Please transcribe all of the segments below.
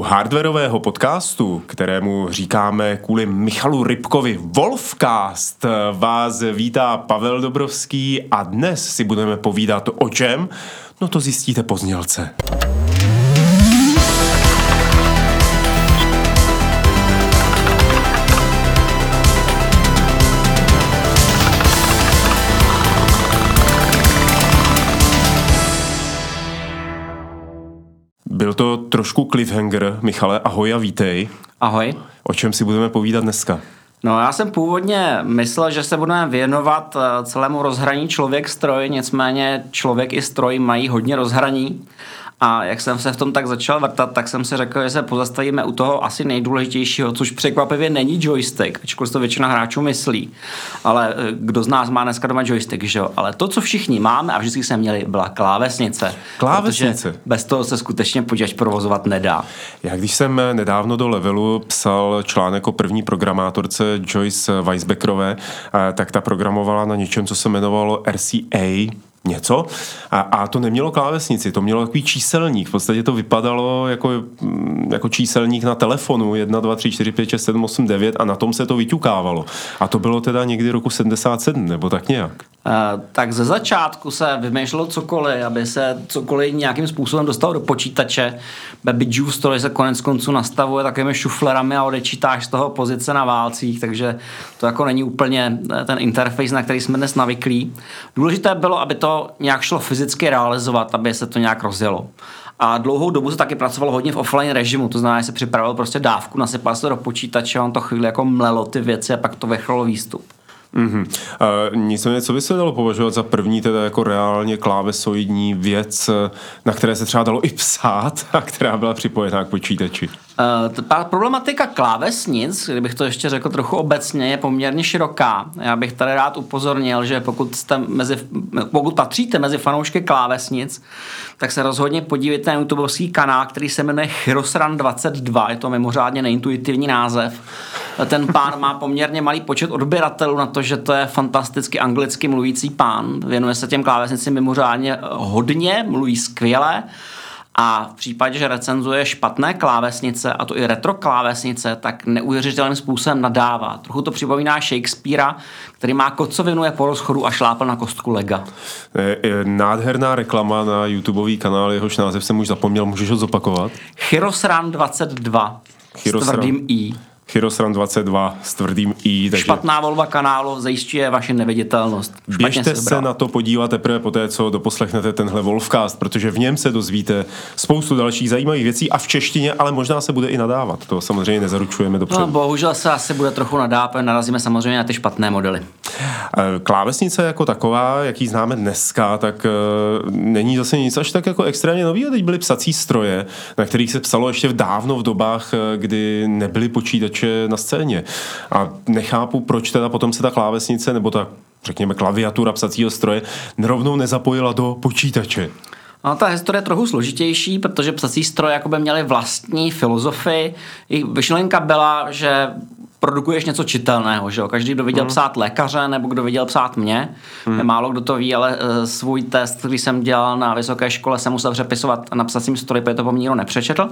Hardwareového podcastu, kterému říkáme kvůli Michalu Rybkovi Wolfcast, vás vítá Pavel Dobrovský a dnes si budeme povídat o čem? No to zjistíte po znělce. Byl to trošku cliffhanger. Michale, ahoj a vítej. Ahoj. O čem si budeme povídat dneska? No já jsem původně myslel, že se budeme věnovat eh, celému rozhraní člověk-stroj, nicméně člověk i stroj mají hodně rozhraní a jak jsem se v tom tak začal vrtat, tak jsem si řekl, že se pozastavíme u toho asi nejdůležitějšího, což překvapivě není joystick, ačkoliv to většina hráčů myslí. Ale eh, kdo z nás má dneska doma joystick, že jo? Ale to, co všichni máme a vždycky jsme měli, byla klávesnice. Klávesnice. Bez toho se skutečně počítač provozovat nedá. Já když jsem nedávno do Levelu psal článek o první programátorce Joyce Weisbeckerové, eh, tak ta programovala na něčem, co se jmenovalo RCA, něco a, a to nemělo klávesnici, to mělo takový číselník, v podstatě to vypadalo jako, mm, jako číselník na telefonu 1, 2, 3, 4, 5, 6, 7, 8, 9 a na tom se to vyťukávalo. A to bylo teda někdy roku 77 nebo tak nějak. Uh, tak ze začátku se vymýšlelo cokoliv, aby se cokoliv nějakým způsobem dostalo do počítače. Baby Juice to se konec konců nastavuje takovými šuflerami a odečítáš z toho pozice na válcích, takže to jako není úplně eh, ten interface, na který jsme dnes navyklí. Důležité bylo, aby to nějak šlo fyzicky realizovat, aby se to nějak rozjelo. A dlouhou dobu se taky pracovalo hodně v offline režimu, to znamená, že se připravil prostě dávku, nasypal se do počítače, on to chvíli jako mlelo ty věci a pak to vychralo výstup. Mm-hmm. Uh, nicméně, co by se dalo považovat za první teda jako reálně klávesoidní věc, na které se třeba dalo i psát a která byla připojená k počítači? Uh, ta problematika klávesnic, kdybych to ještě řekl trochu obecně, je poměrně široká. Já bych tady rád upozornil, že pokud, jste mezi, pokud patříte mezi fanoušky klávesnic, tak se rozhodně podívejte na YouTubeovský kanál, který se jmenuje Chirosran 22. Je to mimořádně neintuitivní název. Ten pán má poměrně malý počet odběratelů na to, že to je fantasticky anglicky mluvící pán. Věnuje se těm klávesnicím mimořádně hodně, mluví skvěle. A v případě, že recenzuje špatné klávesnice, a to i retro klávesnice, tak neuvěřitelným způsobem nadává. Trochu to připomíná Shakespearea, který má kocovinu je po rozchodu a šlápl na kostku lega. Nádherná reklama na YouTubeový kanál, jehož název jsem už zapomněl, můžeš ho zopakovat? Chirosran 22 Chirosran. s tvrdým i. Chirosran 22 s tvrdým i. Takže... Špatná volba kanálu zajišťuje vaši neviditelnost. Špatně Běžte se, se na to podívat teprve po té, co doposlechnete tenhle Wolfcast, protože v něm se dozvíte spoustu dalších zajímavých věcí a v češtině, ale možná se bude i nadávat. To samozřejmě nezaručujeme dopředu. No, bohužel se asi bude trochu nadávat, narazíme samozřejmě na ty špatné modely. Eh, klávesnice jako taková, jaký známe dneska, tak uh, není zase nic až tak jako extrémně nový. Teď byly psací stroje, na kterých se psalo ještě v dávno v dobách, eh, kdy nebyly počítače na scéně. A nechápu, proč teda potom se ta klávesnice nebo ta, řekněme, klaviatura psacího stroje rovnou nezapojila do počítače. No, ta historie je trochu složitější, protože psací stroje jakoby měly vlastní filozofii. Jejich myšlenka byla, že produkuješ něco čitelného, že jo? Každý, kdo viděl mm. psát lékaře nebo kdo viděl psát mě, mm. málo kdo to ví, ale uh, svůj test, který jsem dělal na vysoké škole, jsem musel přepisovat na psacím stroji, protože to po mně nepřečetl.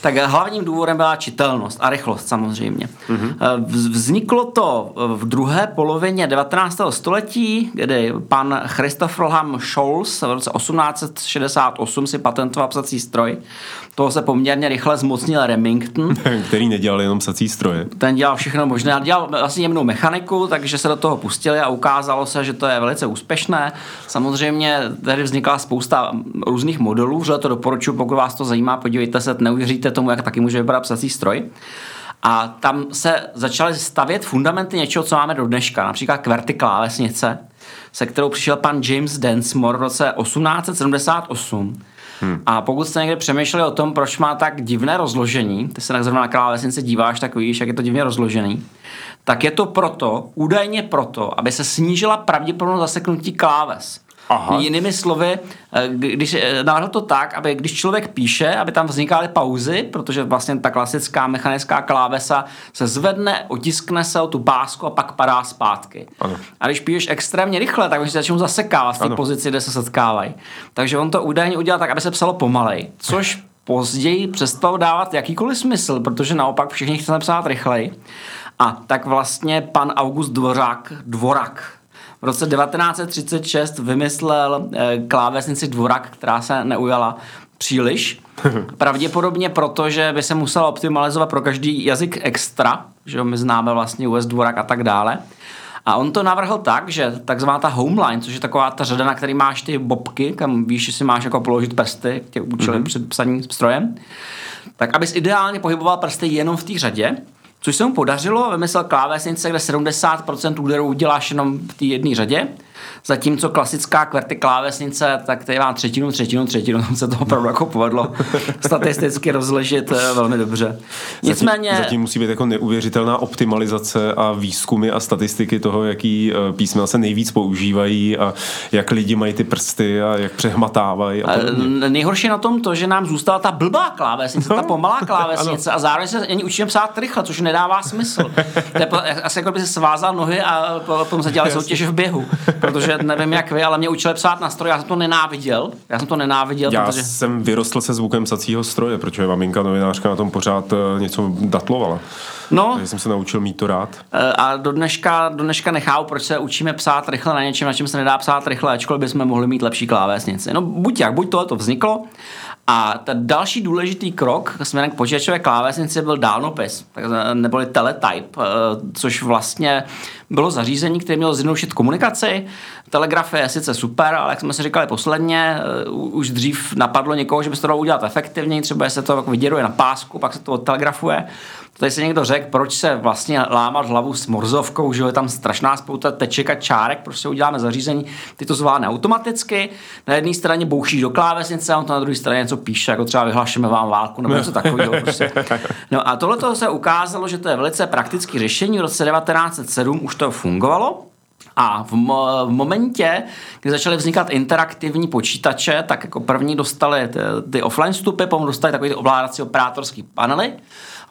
Tak hlavním důvodem byla čitelnost a rychlost samozřejmě. Mm. Uh, vzniklo to v druhé polovině 19. století, kdy pan Christopher Ham Scholz v roce 1868 si patentoval psací stroj. Toho se poměrně rychle zmocnil Remington. Který nedělal jenom psací stroje. Ten dělal všechno možné. Dělal vlastně jemnou mechaniku, takže se do toho pustili a ukázalo se, že to je velice úspěšné. Samozřejmě tady vznikla spousta různých modelů, že to doporučuji, pokud vás to zajímá, podívejte se, neuvěříte tomu, jak taky může vypadat psací stroj. A tam se začaly stavět fundamenty něčeho, co máme do dneška, například kverty klávesnice, se kterou přišel pan James Densmore v roce 1878 Hmm. A pokud jste někdy přemýšleli o tom, proč má tak divné rozložení, ty se zrovna na klávesnici díváš, tak vidíš, jak je to divně rozložený, tak je to proto, údajně proto, aby se snížila pravděpodobnost zaseknutí kláves. Aha. Jinými slovy, eh, když eh, navrhl to tak, aby když člověk píše, aby tam vznikaly pauzy, protože vlastně ta klasická mechanická klávesa se zvedne, otiskne se o tu pásku a pak padá zpátky. Ano. A když píšeš extrémně rychle, tak oni se začnou zasekávat v té pozici, kde se setkávají. Takže on to údajně udělal tak, aby se psalo pomalej, což později přestalo dávat jakýkoliv smysl, protože naopak všichni chceme psát rychleji. A tak vlastně pan August Dvořák, Dvorak, v roce 1936 vymyslel eh, klávesnici Dvorak, která se neujala příliš. Pravděpodobně proto, že by se musela optimalizovat pro každý jazyk extra, že my známe vlastně US Dvorak a tak dále. A on to navrhl tak, že takzvaná ta homeline, což je taková ta řada, na který máš ty bobky, kam víš, že si máš jako položit prsty tě účelem mm-hmm. před psaním strojem, tak abys ideálně pohyboval prsty jenom v té řadě, což se mu podařilo, vymyslel klávesnice, kde 70% úderů uděláš jenom v té jedné řadě Zatímco klasická kverty klávesnice, tak tady má třetinu, třetinu, třetinu, tam se to opravdu jako povedlo statisticky rozležit eh, velmi dobře. Nicméně... Zatím, zatím musí být jako neuvěřitelná optimalizace a výzkumy a statistiky toho, jaký eh, písmena se nejvíc používají a jak lidi mají ty prsty a jak přehmatávají. A a nejhorší na tom to, že nám zůstala ta blbá klávesnice, ta pomalá klávesnice a zároveň se ani učíme psát rychle, což nedává smysl. To je asi jako by se svázal nohy a potom se dělali soutěže v běhu, protože nevím jak vy, ale mě učili psát na stroj, já jsem to nenáviděl. Já jsem to nenáviděl. Já protože... jsem vyrostl se zvukem psacího stroje, protože maminka novinářka na tom pořád eh, něco datlovala. No, Takže jsem se naučil mít to rád. Eh, a do dneška, do dneška nechápu, proč se učíme psát rychle na něčem, na čem se nedá psát rychle, ačkoliv bychom mohli mít lepší klávesnici. No buď jak, buď tohle to vzniklo, a ten další důležitý krok směrem k počítačové klávesnici byl dálnopis, neboli teletype, eh, což vlastně bylo zařízení, které mělo zjednodušit komunikaci. Telegraf je sice super, ale jak jsme si říkali posledně, eh, už dřív napadlo někoho, že by se to dalo udělat efektivněji, třeba se to vyděruje na pásku, pak se to odtelegrafuje. Tady se někdo řekl, proč se vlastně lámat hlavu s morzovkou, že je tam strašná spousta teček a čárek, prostě uděláme zařízení, ty to zvládne automaticky. Na jedné straně bouchí do klávesnice a on to na druhé straně něco píše, jako třeba vyhlašeme vám válku nebo něco takového. Prostě. No a tohle se ukázalo, že to je velice praktické řešení. V roce 1907 už to fungovalo. A v, mo- v momentě, kdy začaly vznikat interaktivní počítače, tak jako první dostali ty, ty offline vstupy, potom dostali takový ty ovládací operátorský panely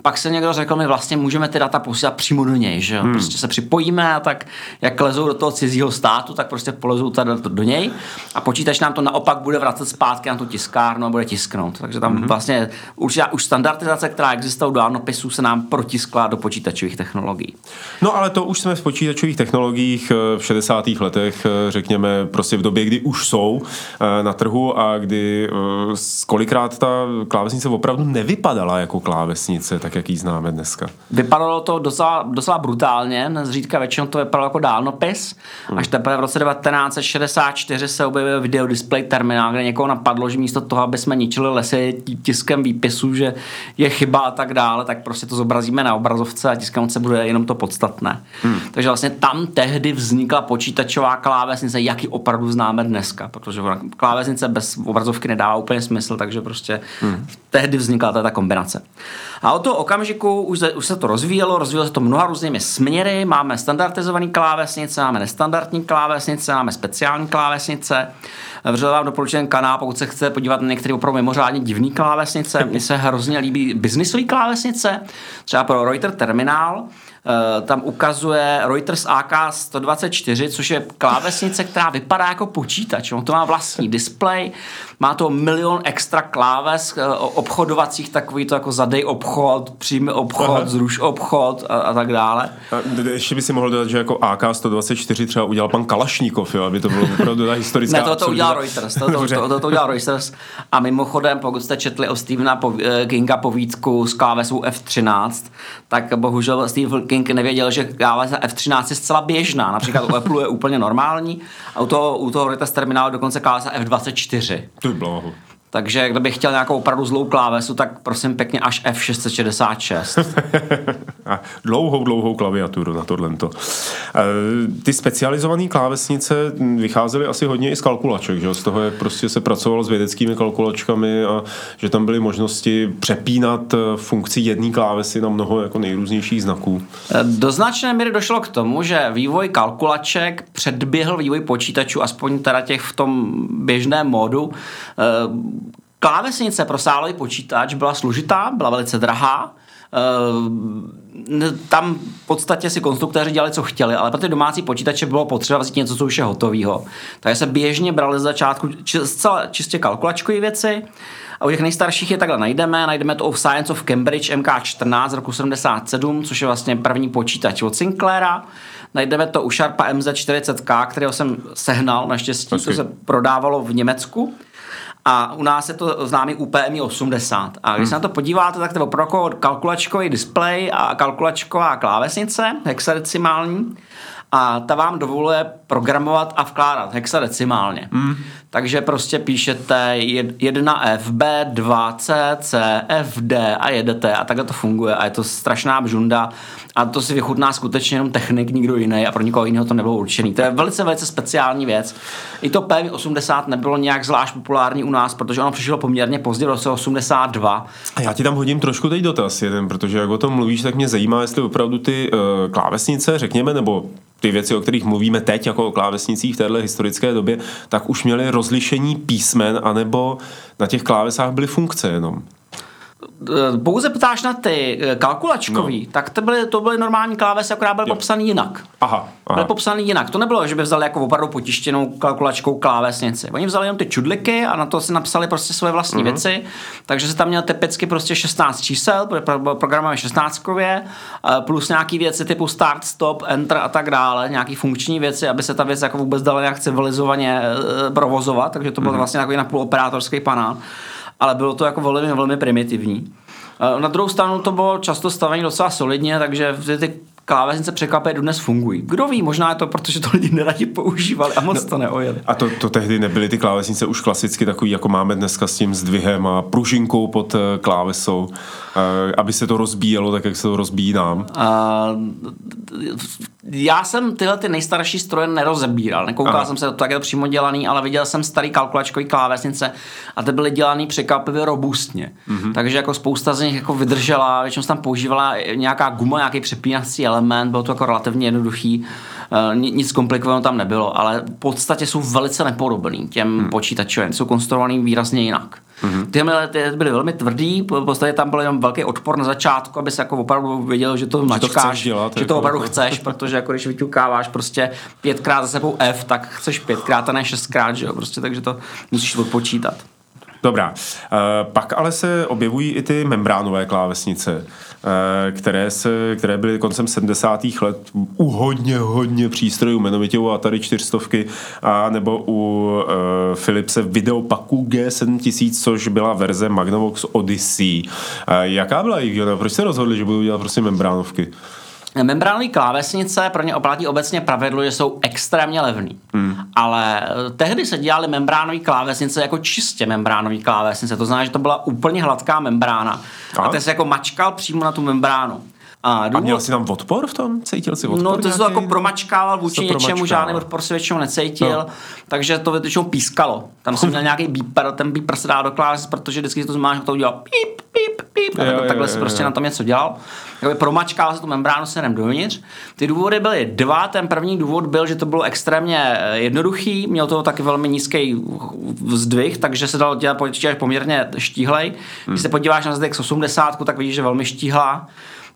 pak se někdo řekl, my vlastně můžeme ty data posílat přímo do něj, že Hmm. Prostě se připojíme a tak, jak lezou do toho cizího státu, tak prostě polezou ta data do něj a počítač nám to naopak bude vracet zpátky na tu tiskárnu a bude tisknout. Takže tam hmm. vlastně už, už standardizace, která existuje u dálnopisů, se nám protiskla do počítačových technologií. No ale to už jsme v počítačových technologiích eh, v 60. letech, eh, řekněme, prostě v době, kdy už jsou eh, na trhu a kdy kolikrát ta klávesnice opravdu nevypadala jako klávesnice, tak jak ji známe dneska. Vypadalo to docela, docela brutálně, zřídka většinou to vypadalo jako dálnopis, hmm. až teprve v roce 1964 se objevil video display terminál, kde někoho napadlo, že místo toho, aby jsme ničili lesy tiskem výpisu, že je chyba a tak dále, tak prostě to zobrazíme na obrazovce a tisknout se bude jenom to podstatné. Hmm. Takže vlastně tam tehdy vznikla počítačová klávesnice, jaký opravdu známe dneska, protože klávesnice bez obrazovky nedává úplně smysl, takže prostě hmm. tehdy vznikla ta kombinace. A od toho okamžiku už už se to rozvíjelo, rozvíjelo se to mnoha různými směry, máme standardizované klávesnice, máme nestandardní klávesnice, máme speciální klávesnice. Vřele vám doporučuji kanál, pokud se chce podívat na některé opravdu mimořádně divné klávesnice. Mně se hrozně líbí biznisové klávesnice, třeba pro Reuters terminál, tam ukazuje Reuters AK-124, což je klávesnice, která vypadá jako počítač. On to má vlastní display, má to milion extra kláves eh, obchodovacích, takový to jako zadej obchod, přijmi obchod, Aha. zruš obchod a, a tak dále. A ještě by si mohl dodat, že jako AK-124 třeba udělal pan Kalašníkov, jo, aby to bylo opravdu ta historická... ne, to, to udělal Reuters, to, to, to, to, to udělal Reuters. A mimochodem, pokud jste četli o Stephena eh, Kinga povídku s klávesou F13, tak bohužel Steve King nevěděl, že klávesa F13 je zcela běžná. Například u Apple je úplně normální a u toho, u toho Retas terminálu dokonce klávesa F24. To je Takže kdybych chtěl nějakou opravdu zlou klávesu, tak prosím pěkně až F666. a dlouhou, dlouhou klaviaturu na tohle. E, ty specializované klávesnice vycházely asi hodně i z kalkulaček, že? z toho, jak prostě se pracovalo s vědeckými kalkulačkami a že tam byly možnosti přepínat e, funkci jedné klávesy na mnoho jako nejrůznějších znaků. E, do značné míry došlo k tomu, že vývoj kalkulaček předběhl vývoj počítačů, aspoň teda těch v tom běžném módu Klávesnice pro sálový počítač byla složitá, byla velice drahá, eh, tam v podstatě si konstruktéři dělali, co chtěli, ale pro ty domácí počítače bylo potřeba vzít něco, co už je hotového. Takže se běžně brali z začátku zcela čistě kalkulačkové věci A u těch nejstarších je takhle najdeme. Najdeme to u Science of Cambridge MK14 z roku 77, což je vlastně první počítač od Sinclaira. Najdeme to u Sharpa MZ40K, kterého jsem sehnal, naštěstí, to se prodávalo v Německu. A u nás je to známý UPMI 80. A když hmm. se na to podíváte, tak to je opravdu jako kalkulačkový displej a kalkulačková klávesnice, hexadecimální a ta vám dovoluje programovat a vkládat hexadecimálně. Mm. Takže prostě píšete 1FB, 2C, FD a jedete a takhle to funguje a je to strašná bžunda a to si vychutná skutečně jenom technik, nikdo jiný a pro nikoho jiného to nebylo určený. To je velice, velice speciální věc. I to PM80 nebylo nějak zvlášť populární u nás, protože ono přišlo poměrně pozdě roce 82. A já ti tam hodím trošku teď dotaz jeden, protože jak o tom mluvíš, tak mě zajímá, jestli opravdu ty uh, klávesnice, řekněme, nebo ty věci, o kterých mluvíme teď, jako o klávesnicích v této historické době, tak už měly rozlišení písmen, anebo na těch klávesách byly funkce jenom. Eh, pouze ptáš na ty eh, kalkulačkový, no. tak to byly, to byly normální klávesy, akorát byly popsaný jinak. Aha, aha. Byly popsaný jinak. To nebylo, že by vzali jako opravdu potištěnou kalkulačkou klávesnici. Oni vzali jenom ty čudliky a na to si napsali prostě svoje vlastní uh-huh. věci. Takže se tam měl typicky prostě 16 čísel, programujeme 16 eh, plus nějaký věci typu start, stop, enter a tak dále, nějaký funkční věci, aby se ta věc jako vůbec dala nějak civilizovaně provozovat. Takže to byl uh-huh. vlastně takový napůl operátorský panel ale bylo to jako velmi, velmi primitivní. Na druhou stranu to bylo často stavení docela solidně, takže ty klávesnice překvapuje dnes fungují. Kdo ví, možná je to, protože to lidi neradi používali a moc no, to neojeli. A to, to tehdy nebyly ty klávesnice už klasicky takový, jako máme dneska s tím zdvihem a pružinkou pod eh, klávesou, eh, aby se to rozbíjelo tak, jak se to rozbíjí nám. Uh, já jsem tyhle ty nejstarší stroje nerozebíral, nekoukal Aha. jsem se, to tak je to přímo dělaný, ale viděl jsem starý kalkulačkový klávesnice a ty byly dělaný překvapivě robustně. Mm-hmm. Takže jako spousta z nich jako vydržela, většinou se tam používala nějaká guma, nějaký přepínací element, bylo to jako relativně jednoduchý, nic komplikovaného tam nebylo, ale v podstatě jsou velice nepodobný těm hmm. počítačům, jsou konstruovaný výrazně jinak. Mm-hmm. Tyhle ty byly velmi tvrdý, v podstatě tam byl jenom velký odpor na začátku, aby se jako opravdu věděl, že to mačkáš, že to, dělat, že to jako opravdu jako... chceš, protože jako když vyťukáváš prostě pětkrát za sebou F, tak chceš pětkrát a ne šestkrát, že jo, prostě, takže to musíš odpočítat. Dobrá. Uh, pak ale se objevují i ty membránové klávesnice. Eh, které, se, které byly koncem 70. let u hodně, hodně přístrojů, jmenovitě u Atari 400 a nebo u uh, Philipse Videopaku G7000, což byla verze Magnavox Odyssey. Uh, jaká byla jejich Proč se rozhodli, že budou dělat prostě membránovky? Membranové klávesnice pro ně oplatí obecně pravidlo, že jsou extrémně levný. Hmm. Ale eh, tehdy se dělaly membránové klávesnice jako čistě membránové klávesnice. To znamená, že to byla úplně hladká membrána. A, a ty se jako mačkal přímo na tu membránu. A, důvod... a měl jsi tam odpor v tom? Cítil jsi odpor? No, to se jako promačkával vůči něčemu, promačkával. žádný odpor si většinou necítil, no. takže to většinou pískalo. Tam jsem měl nějaký beeper, ten beeper se dá do klávesy, protože vždycky to zmáš, to udělal píp, píp, píp, a jo, takhle jo, si jo, prostě jo. na tom něco dělal. Jakoby promačkával se tu membránu směrem dovnitř. Ty důvody byly dva. Ten první důvod byl, že to bylo extrémně eh, jednoduchý, měl to taky velmi nízký vzdvih, takže se dalo dělat poměrně štíhlej. Hmm. Když se podíváš na zdek 80, tak vidíš, že velmi štíhlá.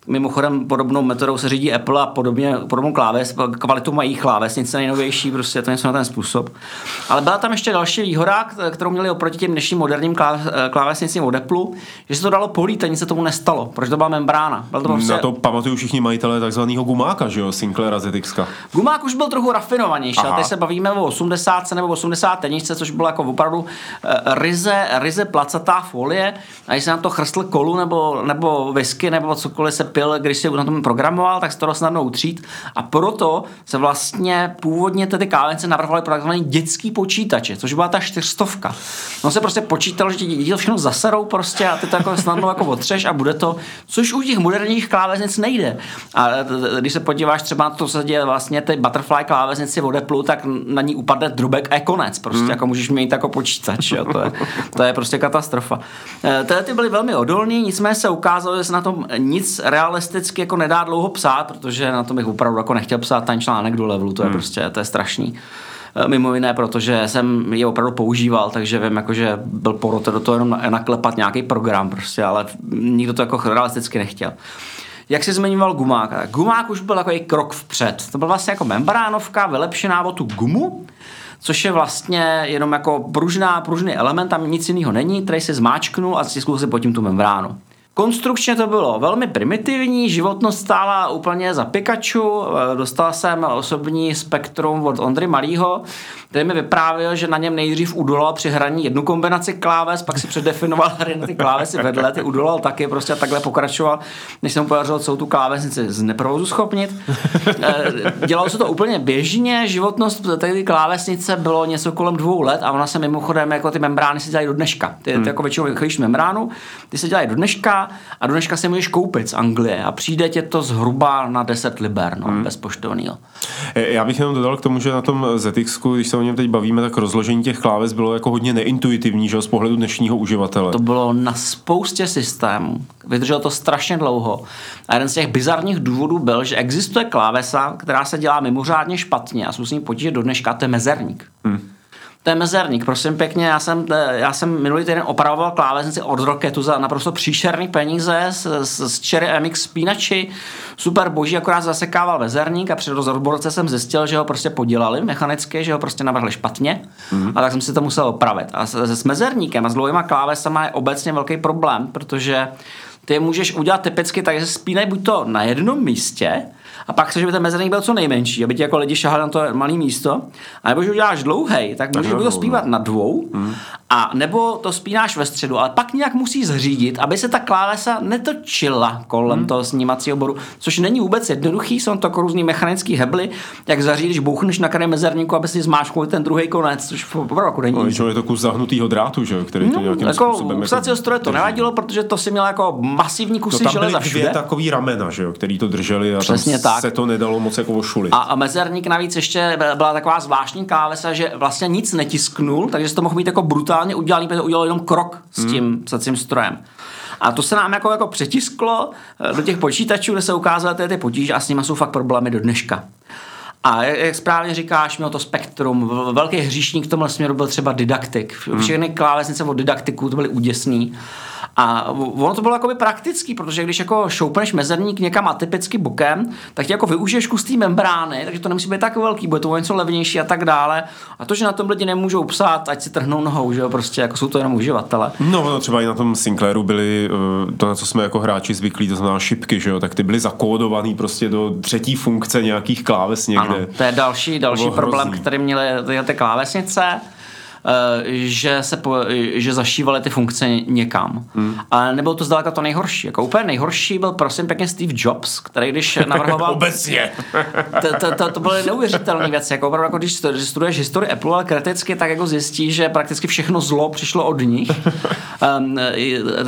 Mimochodem podobnou metodou se řídí Apple a podobně, podobnou kláves, kvalitu mají klávesnice nejnovější, prostě to něco na ten způsob. Ale byla tam ještě další výhoda, kterou měli oproti těm dnešním moderním klávesnicím od Apple, že se to dalo polít a nic se tomu nestalo, protože to byla membrána. Byl to prostě... Na to pamatuju všichni majitelé takzvaného gumáka, že jo, Sinclaira ZX. Gumák už byl trochu rafinovanější, ale teď se bavíme o 80 nebo 80 teničce, což bylo jako opravdu uh, ryze, ryze placatá folie a když se na to chrstl kolu nebo, nebo whisky nebo cokoliv se pil, když si na tom programoval, tak se to snadno utřít. A proto se vlastně původně ty kávence navrhovaly pro takzvaný dětský počítače, což byla ta čtyřstovka. No se prostě počítal, že ti děti to všechno zaserou prostě a ty to jako snadno jako otřeš a bude to, což u těch moderních klávesnic nejde. A když se podíváš třeba na to, co se děje vlastně ty butterfly klávesnici od Apple, tak na ní upadne drubek a je konec. Prostě hmm. jako můžeš mít jako počítač. Jo. To, je, to je prostě katastrofa. E, tyhle ty byly velmi odolný, nicméně se ukázalo, že se na tom nic reálně realisticky jako nedá dlouho psát, protože na to bych opravdu jako nechtěl psát ten článek do levelu, to je hmm. prostě, to je strašný. E, mimo jiné, protože jsem je opravdu používal, takže vím, jako, že byl porota do toho jenom naklepat nějaký program, prostě, ale nikdo to jako realisticky nechtěl. Jak se zmiňoval gumák? Gumák už byl takový krok vpřed. To byl vlastně jako membránovka, vylepšená o tu gumu, což je vlastně jenom jako pružná, pružný element, tam nic jiného není, který se zmáčknul a stisknul si tím tu membránu. Konstrukčně to bylo velmi primitivní, životnost stála úplně za Pikachu, dostal jsem osobní spektrum od Ondry Malýho, který mi vyprávěl, že na něm nejdřív udolal při hraní jednu kombinaci kláves, pak si předefinoval hry na ty klávesy vedle, ty udolal taky prostě takhle pokračoval, než jsem mu podařilo celou tu klávesnici z neprovozu schopnit. Eh, dělalo se to úplně běžně, životnost té klávesnice bylo něco kolem dvou let a ona se mimochodem jako ty membrány se dělají do dneška. Ty, ty hmm. jako většinou vychlíš membránu, ty se dělají do dneška a do dneška se můžeš koupit z Anglie a přijde tě to zhruba na 10 liber, no, hmm. bez poštovního. Eh, já bych jenom dodal k tomu, že na tom ZX, když se o něm teď bavíme, tak rozložení těch kláves bylo jako hodně neintuitivní, že z pohledu dnešního uživatele. To bylo na spoustě systémů. Vydrželo to strašně dlouho. A jeden z těch bizarních důvodů byl, že existuje klávesa, která se dělá mimořádně špatně a jsou s ní potíže do dneška, to je mezerník. Hmm to je mezerník, prosím pěkně, já jsem, já jsem minulý týden opravoval klávesnici od Rocketu za naprosto příšerný peníze s, s, s Cherry MX spínači, super boží, akorát zasekával mezerník a při rozborce jsem zjistil, že ho prostě podělali mechanicky, že ho prostě navrhli špatně mm-hmm. a tak jsem si to musel opravit. A se, s mezerníkem a s dlouhýma klávesama je obecně velký problém, protože ty můžeš udělat typicky tak, že spínají buď to na jednom místě, a pak chceš, aby ten mezerník byl co nejmenší, aby ti jako lidi šahali na to malé místo, a nebo že uděláš dlouhý, tak můžeš to zpívat na dvou, hmm. a nebo to spínáš ve středu, ale pak nějak musí zřídit, aby se ta klávesa netočila kolem hmm. toho snímacího bodu, což není vůbec jednoduchý, jsou to jako různý mechanický hebly, jak zařídíš, bouchneš na kraji mezerníku, aby si zmáčknul ten druhý konec, což opravdu jako není. No, je to kus zahnutého drátu, že? který to no, nějakým jako, způsobem jako stroje to nevadilo, protože to si měl jako masivní kusy no, tam železa všude. takový ramena, že jo, který to drželi a Přesně tam tak. se to nedalo moc jako ošulit. A, a mezerník navíc ještě byla taková zvláštní klávesa, že vlastně nic netisknul, takže se to mohl být jako brutálně udělaný, protože udělal jenom krok s hmm. tím hmm. tím strojem. A to se nám jako, jako přetisklo eh, do těch počítačů, kde se ukázaly ty, ty potíže a s nimi jsou fakt problémy do dneška. A jak správně říkáš, mělo to spektrum. Velký hříšník v tomhle směru byl třeba didaktik. Hmm. Všechny klávesnice od didaktiku to byly úděsný. A ono to bylo jako praktický, protože když jako šoupneš mezerník někam atypicky bokem, tak ti jako využiješ kus té membrány, takže to nemusí být tak velký, bude to něco levnější a tak dále. A to, že na tom lidi nemůžou psát, ať si trhnou nohou, že jo, prostě jako jsou to jenom uživatele. No, no třeba i na tom Sinclairu byly eh, to, na co jsme jako hráči zvyklí, to znamená šipky, že jo, tak ty byly zakódovaný prostě do třetí funkce nějakých kláves někde. Ano, to je další, další problém, který měly ty klávesnice že, se po, že zašívali ty funkce někam. Hmm. A nebylo to zdaleka to nejhorší. Jako úplně nejhorší byl prosím pěkně Steve Jobs, který když navrhoval... Obecně. to, to, to, to byly neuvěřitelné věci. Jako opravdu, jako když studuješ historii Apple, ale kriticky, tak jako zjistí, že prakticky všechno zlo přišlo od nich. um,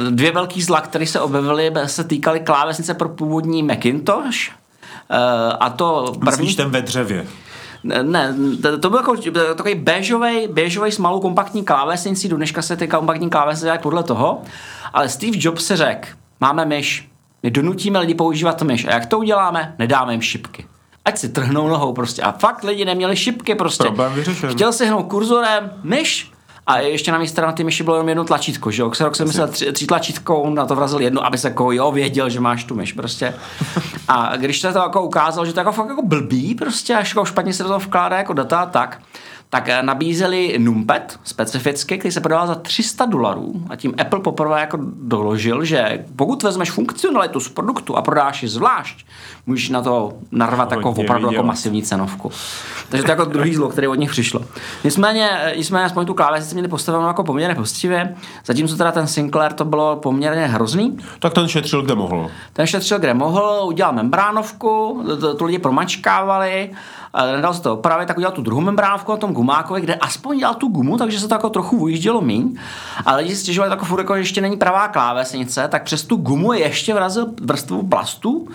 dvě velký zla, které se objevily, se týkaly klávesnice pro původní Macintosh. Uh, a to první... Myslíš ten ve dřevě? Ne, to byl jako takový béžový, béžový s malou kompaktní klávesnicí, do dneška se ty kompaktní klávesy dělají podle toho, ale Steve Jobs se řekl, máme myš, my donutíme lidi používat myš a jak to uděláme? Nedáme jim šipky ať si trhnou nohou prostě. A fakt lidi neměli šipky prostě. Problém vyřešen. Chtěl si hnout kurzorem, myš, a ještě na místě na ty myši bylo jenom jedno tlačítko, že jo? Xerox jsem myslel tři, tři tlačítko, na to vrazil jedno, aby se jako jo, věděl, že máš tu myš prostě. A když se to jako ukázalo, že to jako fakt jako blbý prostě, až jako špatně se do toho vkládá jako data, tak tak eh, nabízeli Numpet specificky, který se prodával za 300 dolarů a tím Apple poprvé jako doložil, že pokud vezmeš funkcionalitu z produktu a prodáš ji zvlášť, můžeš na to narvat jako opravdu jako masivní cenovku. Takže to je jako druhý zlo, který od nich přišlo. Nicméně, eh, jsme aspoň tu klávesnici měli postavenou jako poměrně postivě, zatímco teda ten Sinclair to bylo poměrně hrozný. Tak ten šetřil, kde mohl. Ten šetřil, kde mohl, udělal membránovku, to, to lidi promačkávali, nedal se to opravit, tak udělal tu druhou membránku na tom gumákovi, kde aspoň dělal tu gumu, takže se to jako trochu ujíždělo míň. Ale lidi si stěžovali jako furt, jako, že ještě není pravá klávesnice, tak přes tu gumu ještě vrazil vrstvu plastu,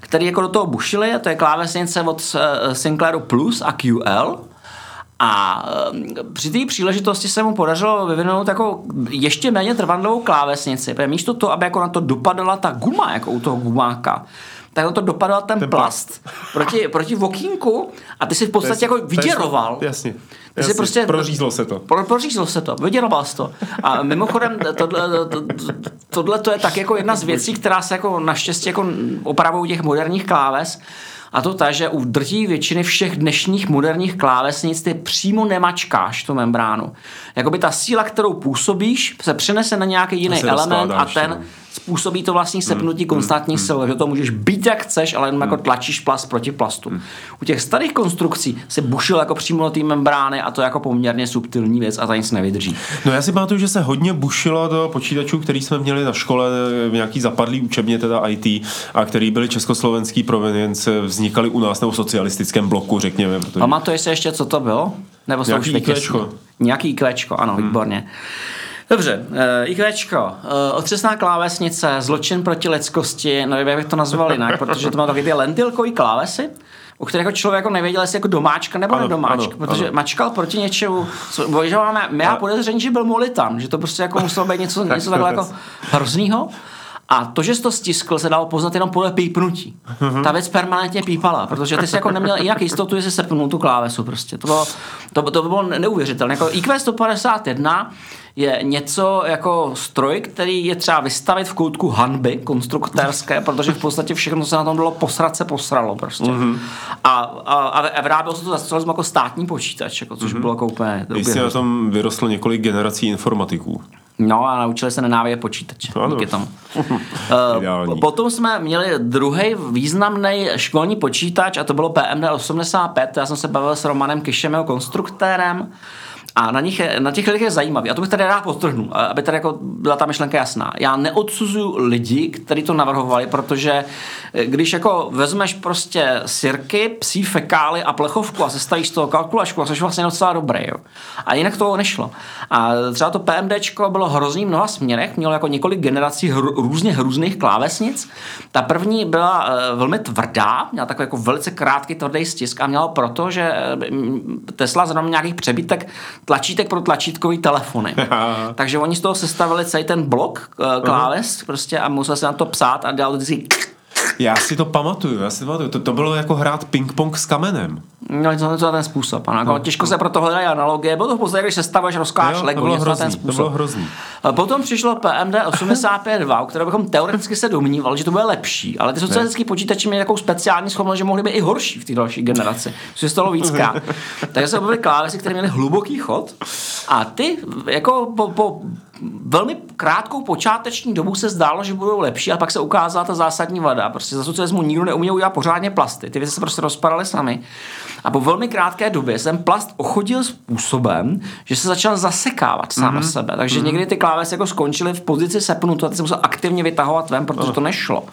který jako do toho bušili, a to je klávesnice od eh, Sinclairu Plus a QL. A eh, při té příležitosti se mu podařilo vyvinout jako ještě méně trvanlivou klávesnici, protože místo toho, aby jako na to dopadala ta guma, jako u toho gumáka, tak to dopadal ten, ten plast, plast proti, proti vokínku a ty si v podstatě jako vyděroval. Jasně. Ty jasně. Prostě, prořízlo se to. Pro, prořízlo se to, vyděroval jsi to. A mimochodem, tohle, to, tohle to je tak jako jedna z věcí, která se jako naštěstí jako opravují těch moderních kláves, A to ta, že u drtí většiny všech dnešních moderních klávesnic ty přímo nemačkáš tu membránu. Jakoby ta síla, kterou působíš, se přenese na nějaký jiný element a ten no. Způsobí to vlastní sepnutí mm, konstantní mm, sil, že to můžeš být jak chceš, ale jenom mm. jako tlačíš plast proti plastu. Mm. U těch starých konstrukcí se bušil jako přímo do té membrány a to je jako poměrně subtilní věc a ta nic nevydrží. No já si pamatuju, že se hodně bušilo do počítačů, který jsme měli na škole, v nějaký zapadlý učebně teda IT, a který byly československý provenience, vznikaly u nás nebo v socialistickém bloku, řekněme. Protože... Pamatuješ se ještě, co to bylo? Nebo Nějaký IQčko. Nějaký IQčko, ano, hmm. výborně. Dobře, IQčko, uh, otřesná klávesnice, zločin proti lidskosti, nevím, jak bych to nazval jinak, protože to má taky ty lentilkový klávesy, u kterého člověk jako nevěděl, jestli jako domáčka nebo ano, nedomáčka, ano, protože ano. mačkal proti něčemu, co, máme, já podezření, že byl molitan, že to prostě jako muselo být něco, něco takhle jako hroznýho. A to, že jsi to stiskl, se dalo poznat jenom podle pípnutí. Mm-hmm. Ta věc permanentně pípala, protože ty jsi jako neměl jinak jistotu, že jsi sepnul tu klávesu prostě. To bylo, to, to bylo neuvěřitelné. Jako IQ 151 je něco jako stroj, který je třeba vystavit v koutku hanby konstruktérské, protože v podstatě všechno se na tom bylo posrat se posralo prostě. Mm-hmm. A, a, a vyrábělo se to zase jako státní počítač, jako, což mm-hmm. bylo jako úplně... Jistě na tom vyrostlo několik generací informatiků. No a naučili se nenávidět počítač. Ano. Díky tomu. uh, potom jsme měli druhý významný školní počítač a to bylo PMD 85. Já jsem se bavil s Romanem Kišem, jeho konstruktérem. A na, nich je, na těch lidech je zajímavý. A to bych tady rád potrhnul, aby tady jako byla ta myšlenka jasná. Já neodsuzuju lidi, kteří to navrhovali, protože eh, když jako vezmeš prostě sirky, psí fekály a plechovku a sestavíš z toho kalkulačku, a jsi vlastně docela dobrý. Jo. A jinak to nešlo. A třeba to PMDčko bylo hrozný v mnoha směrech, mělo jako několik generací hr, různě různých klávesnic. Ta první byla uh, velmi tvrdá, měla takový jako velice krátký tvrdý stisk a měla proto, že eh, Tesla zrovna nějakých přebytek tlačítek pro tlačítkový telefony. Takže oni z toho sestavili celý ten blok uh, kláves uh-huh. prostě a musel se na to psát a dělal vždycky já si to pamatuju, já si to pamatuju. To, to bylo jako hrát ping-pong s kamenem. No, to, to ten způsob. Ano. Jako no, těžko no. se proto hledají analogie, bylo to v podstatě, když se stavuješ, rozkáš Lego, to bylo hrozný, ten způsob. To bylo hrozný. Potom přišlo PMD 852, které bychom teoreticky se domnívali, že to bude lepší, ale ty socialistické počítače měly takovou speciální schopnost, že mohly být i horší v té další generaci, což se stalo víckrát. Takže se objevily klávesy, které měly hluboký chod a ty jako po, po velmi krátkou počáteční dobu se zdálo, že budou lepší a pak se ukázala ta zásadní vada. Prostě za socialismu nikdo neuměl udělat pořádně plasty. Ty věci se prostě rozpadaly sami. A po velmi krátké době jsem plast ochodil způsobem, že se začal zasekávat sám mm-hmm. sebe. Takže mm-hmm. někdy ty klávesy jako skončily v pozici sepnutu a ty se musel aktivně vytahovat ven, protože to nešlo.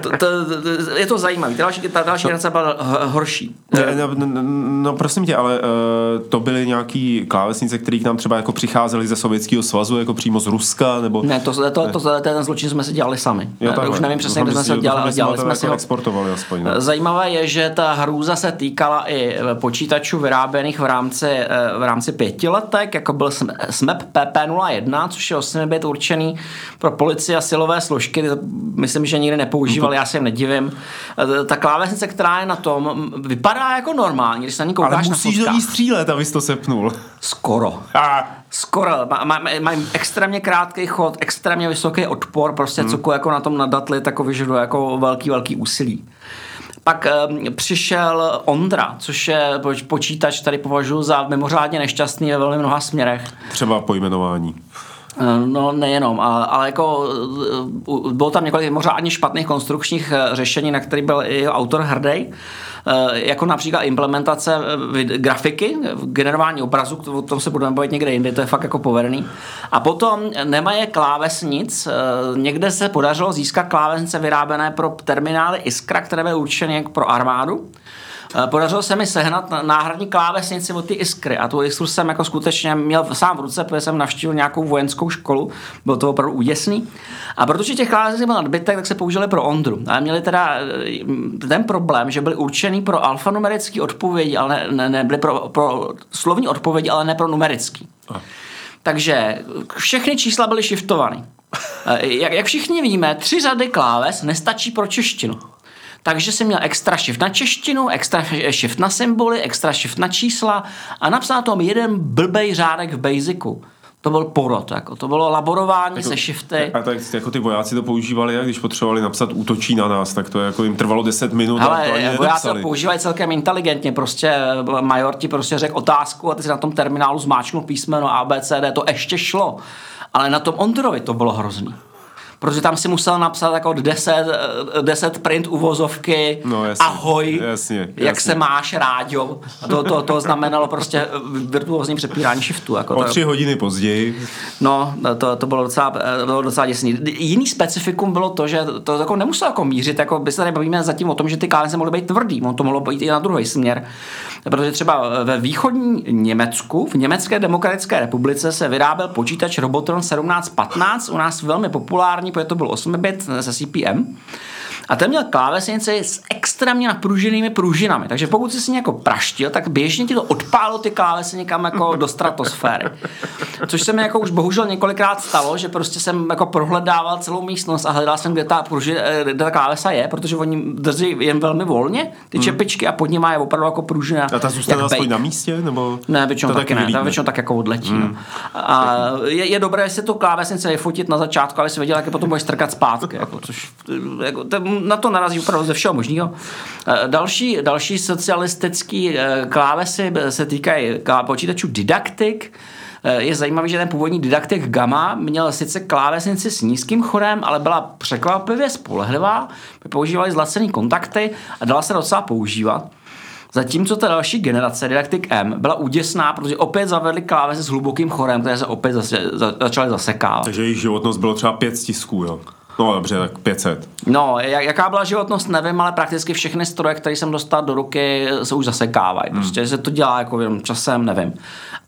to, to, to, je to zajímavé. Ta další, ta další generace byla horší. No, no, no, no prosím tě, ale uh, to byly nějaký klávesnice, které k nám třeba jako přicházely ze Sovětského svazu, jako přímo z Ruska, nebo... Ne, to, to, to, to, ten zločin jsme si dělali sami. Jo, Už nevím přesně, kde jsme se dělali, ale dělali jsme si ho. Exportovali aspoň, ne? Zajímavé je, že ta hrůza se týkala i počítačů vyráběných v rámci, eh, v rámci pětiletek, jako byl SMEP PP01, což je 8 bit určený pro policii a silové složky. Myslím, že nikdy nepoužívali, já se jim nedivím. Eh, ta klávesnice, která je na tom, vypadá jako normálně, když se na ní koukáš Ale musíš na do ní střílet, abys to sepnul. Skoro. Skoro. Mají má, má extrémně krátký chod, extrémně vysoký odpor, prostě hmm. cokoliv jako na tom nadatli, tak vyžaduje jako velký, velký úsilí. Pak um, přišel Ondra, což je počítač, který považuji za mimořádně nešťastný ve velmi mnoha směrech. Třeba pojmenování. Eh, no nejenom, ale, ale jako eh, bylo tam několik mimořádně špatných konstrukčních řešení, na který byl i autor hrdý. Eh, jako například implementace eh, grafiky, generování obrazu, o tom se budeme bavit někde jinde, to je fakt jako povedený. A potom nemají klávesnic, eh, někde se podařilo získat klávesnice vyrábené pro terminály Iskra, které byly určeny pro armádu. Eh, podařilo se mi sehnat náhradní klávesnici od ty Iskry a tu Iskru jsem jako skutečně měl sám v ruce, protože jsem navštívil nějakou vojenskou školu, bylo to opravdu úděsný. A protože těch klávesnic byl nadbytek, tak se použili pro Ondru. A měli teda eh, ten problém, že byly určený pro alfanumerický odpovědi, ale ne, ne, ne byly pro, pro slovní odpovědi, ale ne pro numerický. A. Takže všechny čísla byly shiftované. Eh, jak, jak všichni víme, tři řady kláves nestačí pro češtinu. Takže jsem měl extra shift na češtinu, extra shift na symboly, extra shift na čísla a napsal na tom jeden blbej řádek v Basicu. to byl porod, jako, to bylo laborování jako, se shifty. A tak jako ty vojáci to používali, a když potřebovali napsat útočí na nás, tak to jako jim trvalo 10 minut. Ale to vojáci to používají celkem inteligentně, prostě major ti prostě řekl otázku a ty si na tom terminálu zmáčknul písmeno ABCD, to ještě šlo. Ale na tom Ondrovi to bylo hrozný protože tam si musel napsat jako 10, 10 print uvozovky, no, jasně, ahoj, jasně, jasně. jak se máš, rádio. A to, to, to znamenalo prostě virtuózní přepírání shiftu. Jako o tři hodiny později. No, to, to bylo docela, bylo docela děsný. Jiný specifikum bylo to, že to jako nemuselo jako mířit, jako by se tady bavíme zatím o tom, že ty klávesy mohly být tvrdý, on to mohlo být i na druhý směr. Protože třeba ve východní Německu, v Německé demokratické republice se vyráběl počítač Robotron 1715, u nás velmi populární, protože to byl 8 bit se CPM. A ten měl klávesnici s extrémně napruženými pružinami. Takže pokud jsi si jako praštil, tak běžně ti to odpálo ty klávesy někam jako do stratosféry. Což se mi jako už bohužel několikrát stalo, že prostě jsem jako prohledával celou místnost a hledal jsem, kde ta, pruži, eh, kde ta klávesa je, protože oni drží jen velmi volně ty hmm. čepičky a pod nimi je opravdu jako pružina. A ta zůstane aspoň na místě? Nebo ne, většinou taky, taky ne. Ta většinou tak jako odletí. Hmm. No. A je, je, dobré si tu klávesnici vyfotit na začátku, aby si věděl, jak je potom budeš strkat zpátky. Jako, což, jako, na to narazí opravdu ze všeho možného. Eh, další, další socialistický eh, klávesy se týkají počítačů didaktik. Eh, je zajímavý, že ten původní didaktik Gamma měl sice klávesnici s nízkým chorem, ale byla překvapivě spolehlivá, používali zlacený kontakty a dala se docela používat. Zatímco ta další generace, Didactic M, byla úděsná, protože opět zavedli klávesy s hlubokým chorem, které se opět zase, za, začaly zasekávat. Takže jejich životnost bylo třeba pět stisků, jo? No dobře, tak 500. No, jaká byla životnost, nevím, ale prakticky všechny stroje, které jsem dostal do ruky, se už zasekávají. Hmm. Prostě se to dělá jako jenom časem, nevím.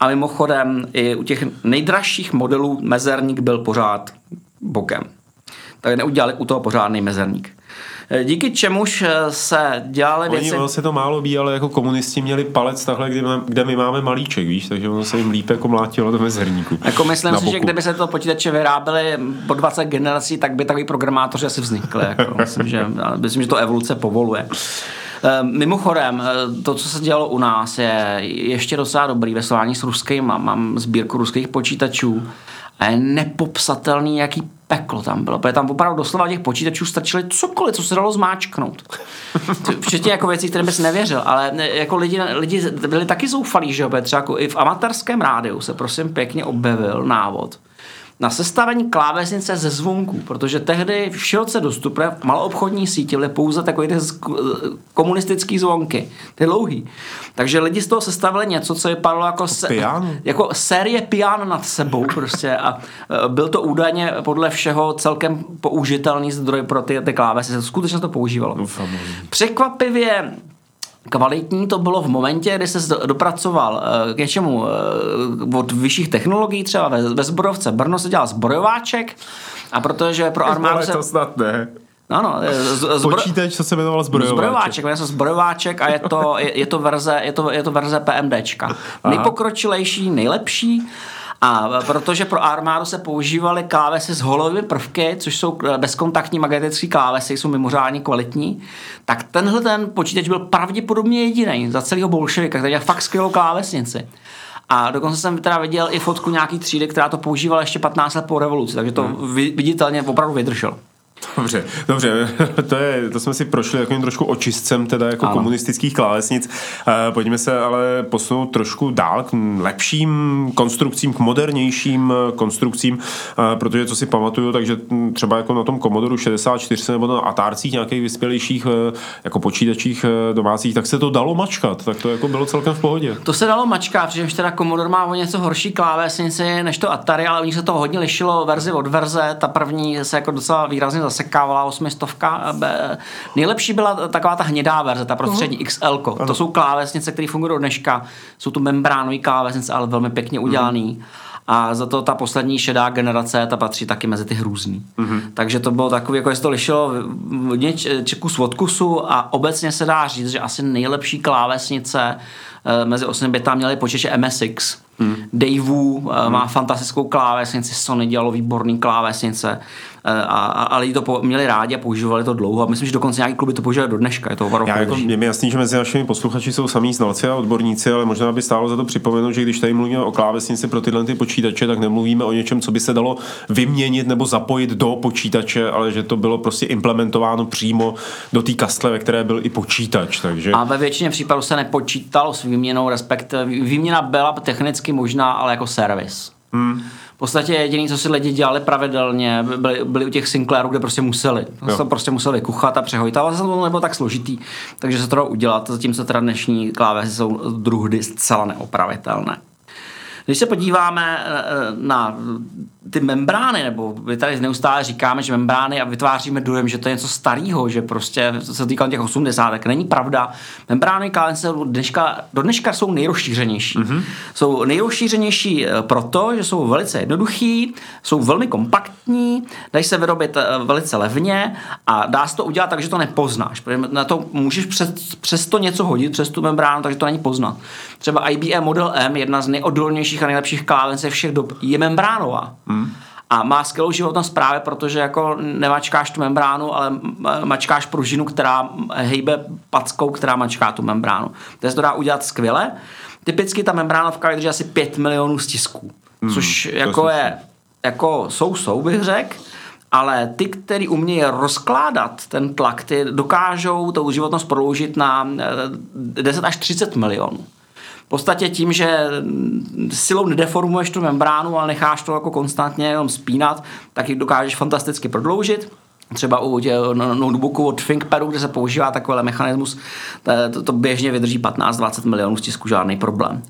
A mimochodem, i u těch nejdražších modelů mezerník byl pořád bokem. Tak neudělali u toho pořádný mezerník. Eh, díky čemuž eh, se dělaly Oni, věci... Ono se to málo ví, ale jako komunisti měli palec takhle, kde, kde my máme malíček, víš, takže ono se jim líp jako mlátilo do mezerníku. Jako myslím si, že kdyby se to počítače vyráběly po 20 generací, tak by takový programátoři asi vznikli. Jako. myslím, že, myslím, že to evoluce povoluje. Eh, mimochodem, to, co se dělalo u nás, je ještě docela dobrý ve s ruským. Mám sbírku ruských počítačů a je nepopsatelný, jaký peklo tam bylo, protože tam opravdu doslova těch počítačů strčili cokoliv, co se dalo zmáčknout. Včetně jako věcí, které bys nevěřil, ale jako lidi, lidi byli taky zoufalí, že jo, třeba jako i v amatérském rádiu se prosím pěkně objevil návod, na sestavení klávesnice ze zvonku, protože tehdy široce dostupné v maloobchodní síti byly pouze takové ty komunistické zvonky, ty dlouhý. Takže lidi z toho sestavili něco, co vypadalo jako, se, jako série pian nad sebou prostě a e, byl to údajně podle všeho celkem použitelný zdroj pro ty, ty klávesy. Skutečně to používalo. Překvapivě Kvalitní to bylo v momentě, kdy se dopracoval eh, k něčemu eh, od vyšších technologií, třeba ve, ve zbrojovce Brno se dělal zbrojováček a protože pro armádu se... to snad ne. No, no, zbro... Počítač, co se jmenoval zbrojováček. Zbrojováček, jmenuje se zbrojováček a je to, je, je to verze, je to, je to verze PMDčka. Nejpokročilejší, nejlepší a protože pro armádu se používaly klávesy s holovými prvky, což jsou bezkontaktní magnetické klávesy, jsou mimořádně kvalitní, tak tenhle ten počítač byl pravděpodobně jediný za celého bolševika, který měl fakt skvělou klávesnici. A dokonce jsem teda viděl i fotku nějaký třídy, která to používala ještě 15 let po revoluci, takže to hmm. viditelně opravdu vydrželo. Dobře, dobře, to, je, to jsme si prošli takovým trošku očistcem teda jako ano. komunistických klávesnic. E, pojďme se ale posunout trošku dál k lepším konstrukcím, k modernějším eh, konstrukcím, e, protože co si pamatuju, takže třeba jako na tom Commodore 64 nebo na Atárcích nějakých vyspělejších e, jako počítačích domácích, tak se to dalo mačkat, tak to jako bylo celkem v pohodě. To se dalo mačkat, přičemž teda Commodore má o něco horší klávesnici než to Atari, ale u nich se to hodně lišilo verzi od verze, ta první se jako docela výrazně zasekávala osmistovka. Nejlepší byla taková ta hnědá verze, ta prostřední uh-huh. XL. To jsou klávesnice, které fungují do dneška. Jsou to membránové klávesnice, ale velmi pěkně udělaný. Uh-huh. A za to ta poslední šedá generace, ta patří taky mezi ty hrůzný. Mm-hmm. Takže to bylo takový, jako jestli to lišilo hodně kus od kusu a obecně se dá říct, že asi nejlepší klávesnice eh, mezi 8 bitami měly počítače MSX. Hmm. Daewoo hmm. má fantastickou klávesnici, Sony dělalo výborný klávesnice. A, a lidi to po, měli rádi a používali to dlouho. A myslím, že dokonce nějaký kluby to používali do dneška. Je to Já jako, je mi jasný, že mezi našimi posluchači jsou samý znalci a odborníci, ale možná by stálo za to připomenout, že když tady mluvíme o klávesnici pro tyhle ty počítače, tak nemluvíme o něčem, co by se dalo vyměnit nebo zapojit do počítače, ale že to bylo prostě implementováno přímo do té kastle, ve které byl i počítač. Takže... A ve většině případů se nepočítalo s výměnou, respektive výměna byla technicky možná, ale jako servis. Hmm. V podstatě jediné, co si lidi dělali pravidelně, byli, byli u těch Sinclairů, kde prostě museli. To se prostě museli kuchat a přehojit, ale zase to nebylo tak složitý, takže se to dalo udělat, zatímco teda dnešní klávesy jsou druhdy zcela neopravitelné. Když se podíváme eh, eh, na ty membrány, nebo my tady neustále říkáme, že membrány a vytváříme dojem, že to je něco starého, že prostě se týká těch 80, tak není pravda. Membrány KNC do dneška, do dneška jsou nejrozšířenější. Mm-hmm. Jsou nejrozšířenější eh, proto, že jsou velice jednoduchý, jsou velmi kompaktní, dají se vyrobit velice levně a dá se to udělat tak, že to nepoznáš. Protože na to můžeš přes, přes to něco hodit, přes tu membránu, takže to není poznat. Třeba IBM Model M, jedna z nejodolnějších a nejlepších klávence všech dob je membránová. Hmm. A má skvělou životnost právě protože jako nemačkáš tu membránu, ale mačkáš pružinu, která hejbe packou, která mačká tu membránu. To se to dá udělat skvěle. Typicky ta membránovka vydrží asi 5 milionů stisků, hmm, což jako je, jako jsou sou, bych řekl, ale ty, který umějí rozkládat ten tlak, ty dokážou tu životnost prodloužit na 10 eh, až 30 milionů podstatě tím, že silou nedeformuješ tu membránu, ale necháš to jako konstantně jenom spínat, tak ji dokážeš fantasticky prodloužit třeba u notebooku od ThinkPadu, kde se používá takový mechanismus, to, to běžně vydrží 15-20 milionů stisku, žádný problém.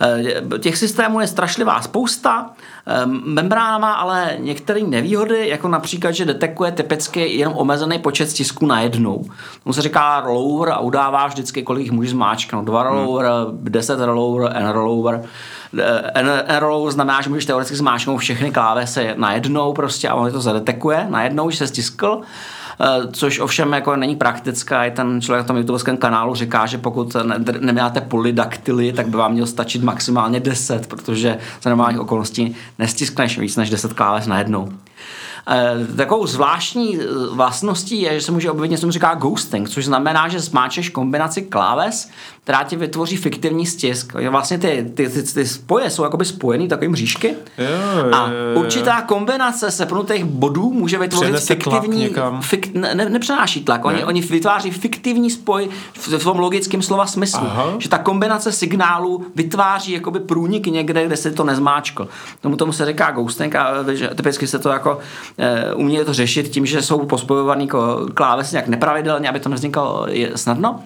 Eh, těch systémů je strašlivá spousta, eh, membrána má ale některé nevýhody, jako například, že detekuje typicky jenom omezený počet stisků na jednou. Tomu se říká rollover a udává vždycky, kolik jich může zmáčknout. Dva rollover, hmm. 10 rollover, n rollover. N rollover znamená, že můžeš teoreticky zmáčknout všechny klávesy najednou prostě a on to zadetekuje najednou, že se stiskl. Eh, což ovšem jako není praktická. I ten člověk na tom YouTubeovském kanálu říká, že pokud ne, nemáte polydaktily, tak by vám mělo stačit maximálně 10, protože za normálních okolností nestiskneš víc než 10 kláves najednou. Eh, takovou zvláštní eh, vlastností je, že se může objevit něco, říká ghosting, což znamená, že zmáčeš kombinaci kláves, která ti vytvoří fiktivní stisk. Vlastně ty, ty, ty, ty spoje jsou jakoby spojený takovým říšky jo, a určitá kombinace sepnutých bodů může vytvořit Přenese fiktivní... Fik, ne, ne, nepřenáší tlak, ne. oni, oni vytváří fiktivní spoj v tom logickém slova smyslu. Aha. Že ta kombinace signálů vytváří jakoby průnik někde, kde se to nezmáčkl. Tomu tomu se říká ghosting a že typicky se to jako e, umí to řešit tím, že jsou pospojovaný klávesy nějak nepravidelně, aby to nevznikalo snadno.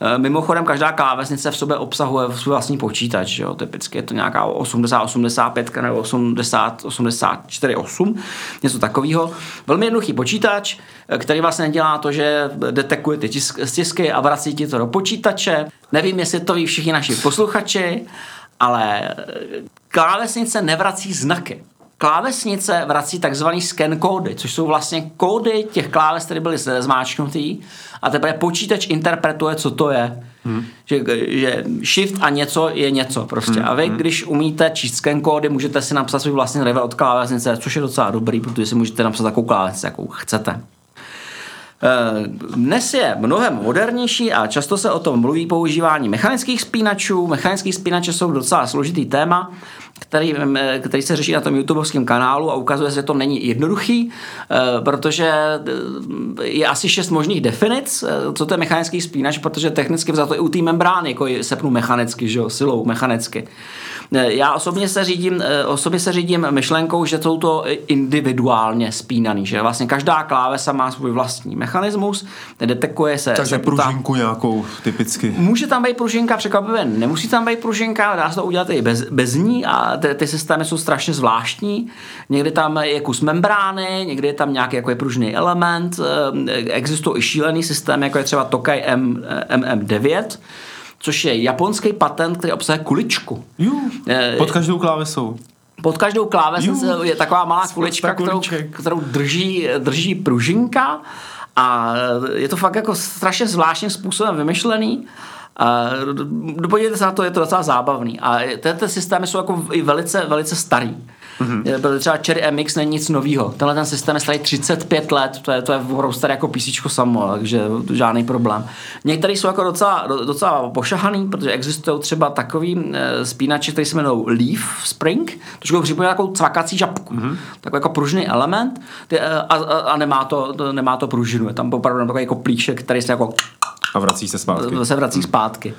Eh, mimochodem, každá klávesnice v sobě obsahuje svůj vlastní počítač. Jo? Typicky je to nějaká 8085 nebo 80 84 8, něco takového. Velmi jednoduchý počítač, eh, který vlastně dělá to, že detekuje ty stisky a vrací ti to do počítače. Nevím, jestli to ví všichni naši posluchači, ale eh, klávesnice nevrací znaky klávesnice vrací takzvaný scan kódy, což jsou vlastně kódy těch kláves, které byly zmáčknutý a teprve počítač interpretuje, co to je. Hmm. Že, že shift a něco je něco prostě. Hmm. A vy, hmm. když umíte číst scan kódy, můžete si napsat svůj vlastní driver od klávesnice, což je docela dobrý, protože si můžete napsat takovou klávesnici, jakou chcete. Eh, dnes je mnohem modernější a často se o tom mluví používání mechanických spínačů. Mechanické spínače jsou docela složitý téma, který, eh, který se řeší na tom YouTubeovském kanálu a ukazuje se, že to není jednoduchý, eh, protože je asi šest možných definic, co to je mechanický spínač, protože technicky vzato i u té membrány, jako sepnu mechanicky, že jo, silou mechanicky. Já osobně se řídím, osobně se řídím myšlenkou, že jsou to individuálně spínaný, že vlastně každá klávesa má svůj vlastní mechanismus, detekuje se... Takže pružinku tam, nějakou typicky. Může tam být pružinka, překvapivě nemusí tam být pružinka, dá se to udělat i bez, bez ní a ty, ty systémy jsou strašně zvláštní. Někdy tam je kus membrány, někdy je tam nějaký jako je pružný element, existují i šílený systém, jako je třeba Tokai M, MM9, což je japonský patent, který obsahuje kuličku. Jú, eh, pod každou klávesou. Pod každou klávesou je taková malá kulička, kterou, kterou drží, drží pružinka a je to fakt jako strašně zvláštním způsobem vymyšlený A podívejte se na to, je to docela zábavný. A tyhle systémy jsou jako i velice, velice starý. Mm-hmm. Třeba Cherry MX není nic nového. Tenhle ten systém je starý 35 let, to je, to je opravdu staré jako písíčko samo, takže žádný problém. Některé jsou jako docela, docela pošahaný, protože existují třeba takový e, spínači, který se jmenují Leaf Spring, trošku připomíná takovou cvakací žabku. Mm-hmm. Takový jako pružný element ty, e, a, a, a, nemá, to, to, nemá to pružinu. Je tam opravdu takový jako plíšek, který se jako a vrací se zpátky. Se vrací zpátky.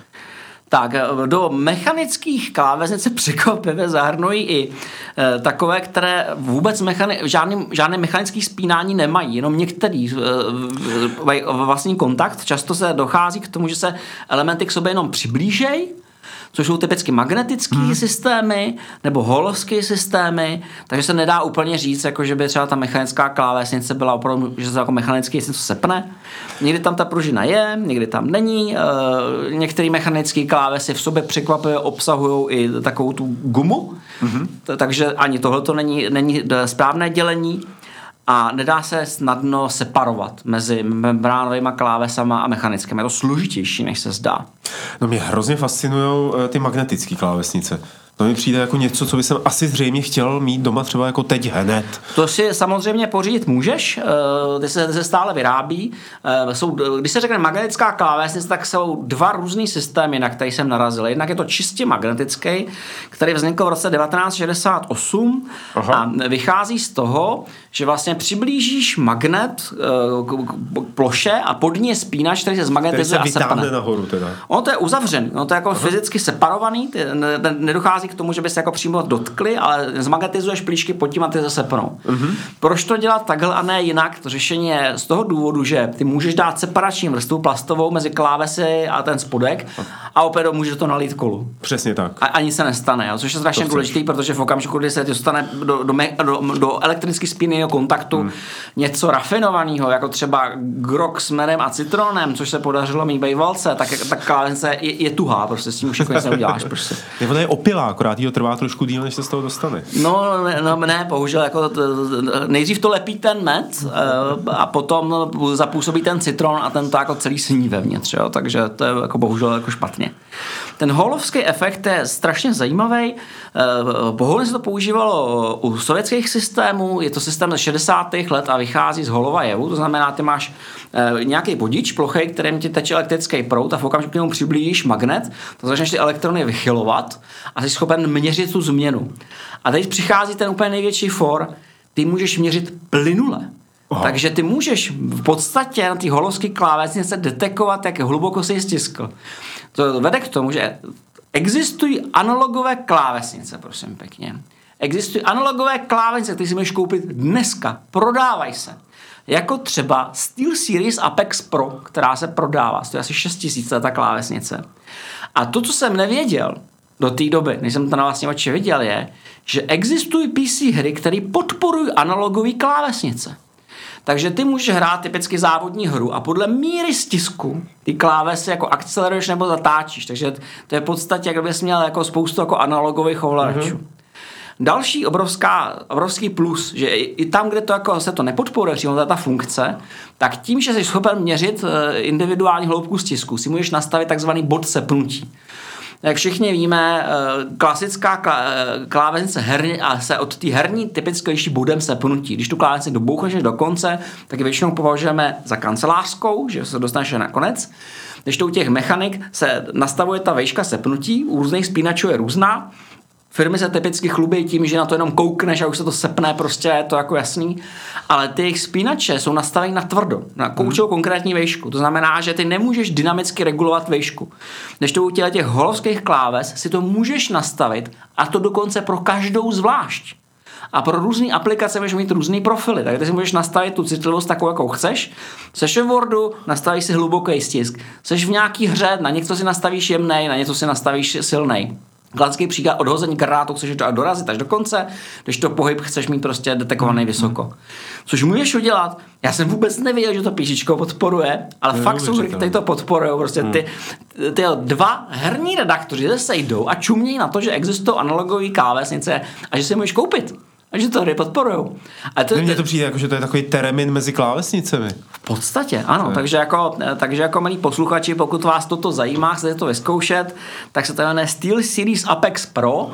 Tak do mechanických klávesnic se překvapivě zahrnují i e, takové, které vůbec mechani- žádný, žádné mechanické spínání nemají, jenom některý e, vlastní kontakt. Často se dochází k tomu, že se elementy k sobě jenom přiblížejí což jsou typicky magnetické hmm. systémy nebo holovské systémy, takže se nedá úplně říct, jako že by třeba ta mechanická klávesnice byla opravdu, že se jako mechanicky něco sepne. Někdy tam ta pružina je, někdy tam není. E, některé mechanické klávesy v sobě překvapivě obsahují i takovou tu gumu, hmm. takže ani tohle to není, není správné dělení a nedá se snadno separovat mezi membránovými klávesama a mechanickými. Je to složitější, než se zdá. No mě hrozně fascinují eh, ty magnetické klávesnice. To mi přijde jako něco, co by jsem asi zřejmě chtěl mít doma třeba jako teď hned. To si samozřejmě pořídit můžeš, eh, ty se, se stále vyrábí. Eh, jsou, když se řekne magnetická klávesnice, tak jsou dva různé systémy, na které jsem narazil. Jednak je to čistě magnetický, který vznikl v roce 1968 Aha. a vychází z toho, že vlastně přiblížíš magnet eh, k ploše a pod ní je spínač, který se zmagnetizuje a sepane. nahoru teda. Ono to je uzavřený, ono to je jako Aha. fyzicky separovaný, ty, nedochází k tomu, že by se jako přímo dotkli, ale zmagnetizuješ plíšky pod tím a ty se sepnou. Uh-huh. Proč to dělat takhle a ne jinak? To řešení je z toho důvodu, že ty můžeš dát separační vrstvu plastovou mezi klávesy a ten spodek a opět můžeš to nalít kolu. Přesně tak. A ani se nestane, jo? což je strašně důležité, protože v okamžiku, kdy se dostane do, do, do, do elektricky spíny přímého kontaktu hmm. něco rafinovaného, jako třeba grok s medem a citronem, což se podařilo mít bejvalce, tak, tak klávence je, je tuhá, prostě s tím už jako nic neuděláš. Prostě. Nebo to je opilá, akorát jí trvá trošku díl, než se z toho dostane. No, ne, no, ne bohužel, jako to, nejdřív to lepí ten med eh, a potom zapůsobí ten citron a ten to jako celý sní vevnitř, jo? takže to je jako bohužel jako špatně. Ten holovský efekt je strašně zajímavý. Bohužel se to používalo u sovětských systémů, je to systém ze 60. let a vychází z holova jevu, to znamená, ty máš eh, nějaký bodič plochý, kterým ti teče elektrický proud a v okamžiku k němu přiblížíš magnet, to začneš ty elektrony vychylovat a jsi schopen měřit tu změnu. A teď přichází ten úplně největší for, ty můžeš měřit plynule. Aha. Takže ty můžeš v podstatě na té holovské klávesnice detekovat, jak hluboko se stiskl. To vede k tomu, že existují analogové klávesnice, prosím pěkně. Existují analogové klávesnice, které si můžeš koupit dneska. Prodávají se. Jako třeba Steel Series Apex Pro, která se prodává. Stojí asi 6000 ta klávesnice. A to, co jsem nevěděl do té doby, než jsem to na vlastní oči viděl, je, že existují PC hry, které podporují analogové klávesnice. Takže ty můžeš hrát typicky závodní hru a podle míry stisku ty klávesy jako akceleruješ nebo zatáčíš. Takže to je v podstatě, jak bys měl jako spoustu jako analogových ovladačů. Mm-hmm. Další obrovská, obrovský plus, že i tam, kde to jako se to nepodporuje přímo ta funkce, tak tím, že jsi schopen měřit eh, individuální hloubku stisku, si můžeš nastavit takzvaný bod sepnutí. Jak všichni víme, eh, klasická eh, klávesnice herní a se od té herní typicky liší bodem sepnutí. Když tu klávesnici dobouchneš do konce, tak ji většinou považujeme za kancelářskou, že se dostaneš na konec. Když to u těch mechanik se nastavuje ta vejška sepnutí, u různých spínačů je různá, Firmy se typicky chlubí tím, že na to jenom koukneš a už se to sepne, prostě je to jako jasný. Ale ty jejich spínače jsou nastaveny na tvrdo, na koučou hmm. konkrétní vejšku. To znamená, že ty nemůžeš dynamicky regulovat vejšku. Když to u těch holovských kláves si to můžeš nastavit a to dokonce pro každou zvlášť. A pro různé aplikace můžeš mít různé profily, takže ty si můžeš nastavit tu citlivost takovou, jakou chceš. Seš v Wordu, nastavíš si hluboký stisk. Seš v nějaký hře, na něco si nastavíš jemnej, na něco si nastavíš silnej. Klasický příklad odhození granátu chceš dorazit až do konce, když to pohyb chceš mít prostě detekovaný mm. vysoko. Což můžeš udělat. Já jsem vůbec nevěděl, že to píšičko podporuje, ale no, fakt jsou hry, které to podporují. Prostě mm. ty, ty dva herní redaktoři se sejdou a čumějí na to, že existují analogové klávesnice a že si je můžeš koupit že to hry podporujou. A to, Mně to přijde jako, že to je takový teremin mezi klávesnicemi. V podstatě, ano. Takže jako, takže jako milí posluchači, pokud vás toto zajímá, chcete to vyzkoušet, tak se to jmenuje Steel Series Apex Pro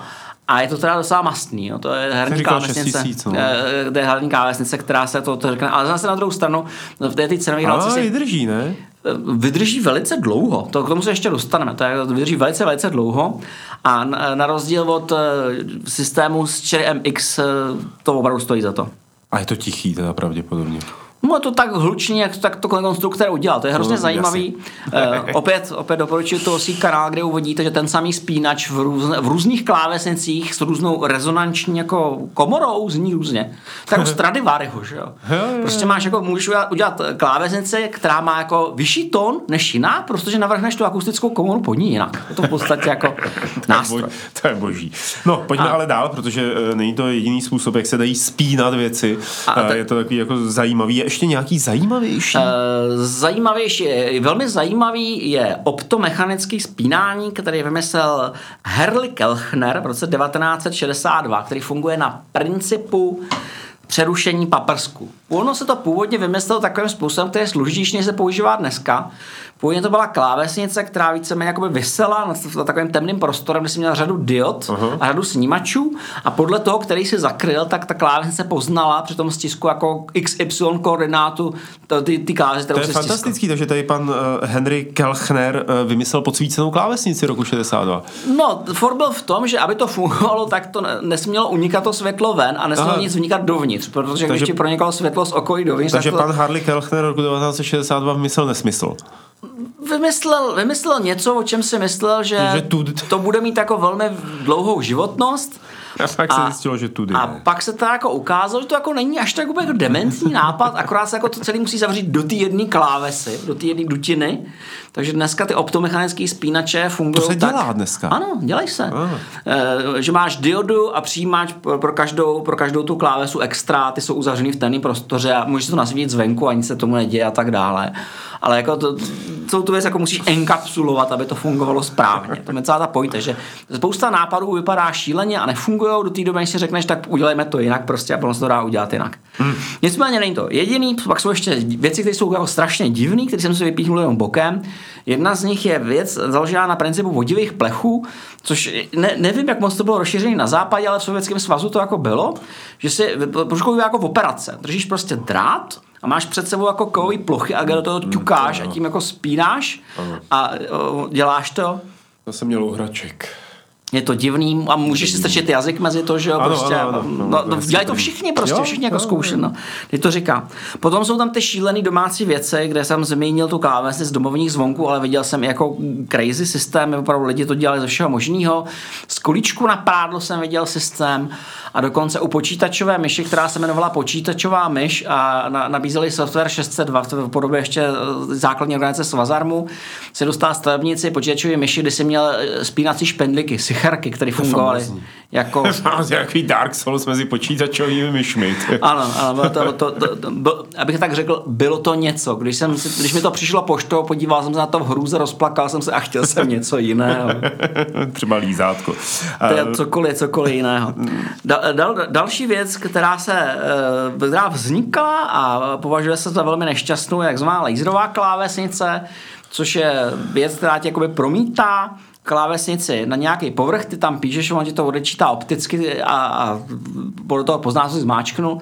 a je to teda docela mastný, jo. to je herní klávesnice, no. to je herní klávesnice, která se to, to řekne, ale zase na druhou stranu, v té ty cenové relaci si... vydrží, ne? Vydrží velice dlouho, to k tomu se ještě dostaneme, to je, vydrží velice, velice dlouho a na, na rozdíl od uh, systému z Cherry MX uh, to opravdu stojí za to. A je to tichý teda pravděpodobně. No to tak hlučně, jak to, tak to konstruktor udělal. To je hrozně no, zajímavý. Uh, opět, opět doporučuji to si kanál, kde uvidíte, že ten samý spínač v, růz, v různých klávesnicích s různou rezonanční jako komorou zní různě. Tak Stradivariho, že jo? Prostě máš jako, můžeš udělat, udělat klávesnici, která má jako vyšší tón než jiná, protože navrhneš tu akustickou komoru pod ní jinak. Je to v podstatě jako nástroj. To je boží. No, pojďme a, ale dál, protože uh, není to jediný způsob, jak se dají spínat věci. A, uh, je to takový jako zajímavý ještě nějaký zajímavější? Uh, zajímavější, velmi zajímavý je optomechanický spínání, který vymyslel Herli Kelchner v roce 1962, který funguje na principu přerušení paprsku. Ono se to původně vymyslelo takovým způsobem, který je složitější, než se používá dneska, Původně to byla klávesnice, která víceméně jakoby vysela nad, nad takovým temným prostorem, kde si měla řadu diod uh-huh. a řadu snímačů a podle toho, který si zakryl, tak ta klávesnice poznala při tom stisku jako XY koordinátu ty, ty klávesnice, To je fantastický, takže tady pan uh, Henry Kelchner uh, vymyslel podsvícenou klávesnici roku 62. No, for byl v tom, že aby to fungovalo, tak to nesmělo unikat to světlo ven a nesmělo Aha. nic vnikat dovnitř, protože takže, když ti pronikalo světlo z okolí dovnitř, takže tak to... pan Harley Kelchner roku 1962 vymyslel nesmysl vymyslel, vymyslel něco, o čem si myslel, že, že to bude mít jako velmi dlouhou životnost. A pak se zjistilo, že tudy A ne. pak se to jako ukázalo, že to jako není až tak jako dementní nápad, akorát se jako to celý musí zavřít do té jedné klávesy, do té jedné dutiny. Takže dneska ty optomechanické spínače fungují To se dělá tak, dneska. Ano, dělají se. E, že máš diodu a přijímač pro každou, pro každou tu klávesu extra, ty jsou uzavřený v temném prostoře a můžeš to nasvítit zvenku, ani se tomu neděje a tak dále ale jako to, celou tu věc jako musíš enkapsulovat, aby to fungovalo správně. To je celá ta pojte, že spousta nápadů vypadá šíleně a nefungují do té doby, než si řekneš, tak udělejme to jinak prostě a potom se to dá udělat jinak. Hmm. Nicméně není to jediný, pak jsou ještě věci, které jsou jako strašně divné, které jsem si vypíchnul jenom bokem. Jedna z nich je věc založená na principu vodivých plechů, což ne, nevím, jak moc to bylo rozšířené na západě, ale v Sovětském svazu to jako bylo, že si trošku jako v operace. Držíš prostě drát, a máš před sebou jako kovový plochy a do toho hmm, ťukáš a tím jako spínáš a děláš to. Já jsem měl uhraček je to divný a můžeš si strčit jazyk mezi to, že jo, ano, prostě. Ano, ano, no, no, no, dělají to všichni prostě, jo, všichni jako zkoušet, no. Teď to říká. Potom jsou tam ty šílený domácí věci, kde jsem zmínil tu klávesy z domovních zvonků, ale viděl jsem i jako crazy systém, opravdu lidi to dělali ze všeho možného. Z kolíčku na prádlo jsem viděl systém a dokonce u počítačové myši, která se jmenovala počítačová myš a na, nabízeli software 602 v podobě ještě eh, základní organizace Svazarmu, se dostala stavebnici počítačové myši, kdy si měl eh, spínací špendliky, sicherky, které fungovaly. Jako... Nějaký Dark Souls mezi počítačovými myšmi. ano, ano to, to, to, to, to, abych tak řekl, bylo to něco. Když, jsem, když mi to přišlo poštou, podíval jsem se na to v hrůze, rozplakal jsem se a chtěl jsem něco jiného. Třeba lízátko. To je cokoliv, cokoliv jiného. Da, dal, další věc, která se eh, která vznikla a považuje se za velmi nešťastnou, jak zvaná laserová klávesnice, což je věc, která tě jakoby promítá klávesnici na nějaký povrch, ty tam píšeš, on ti to odečítá opticky a, a podle toho pozná, co si zmáčknu.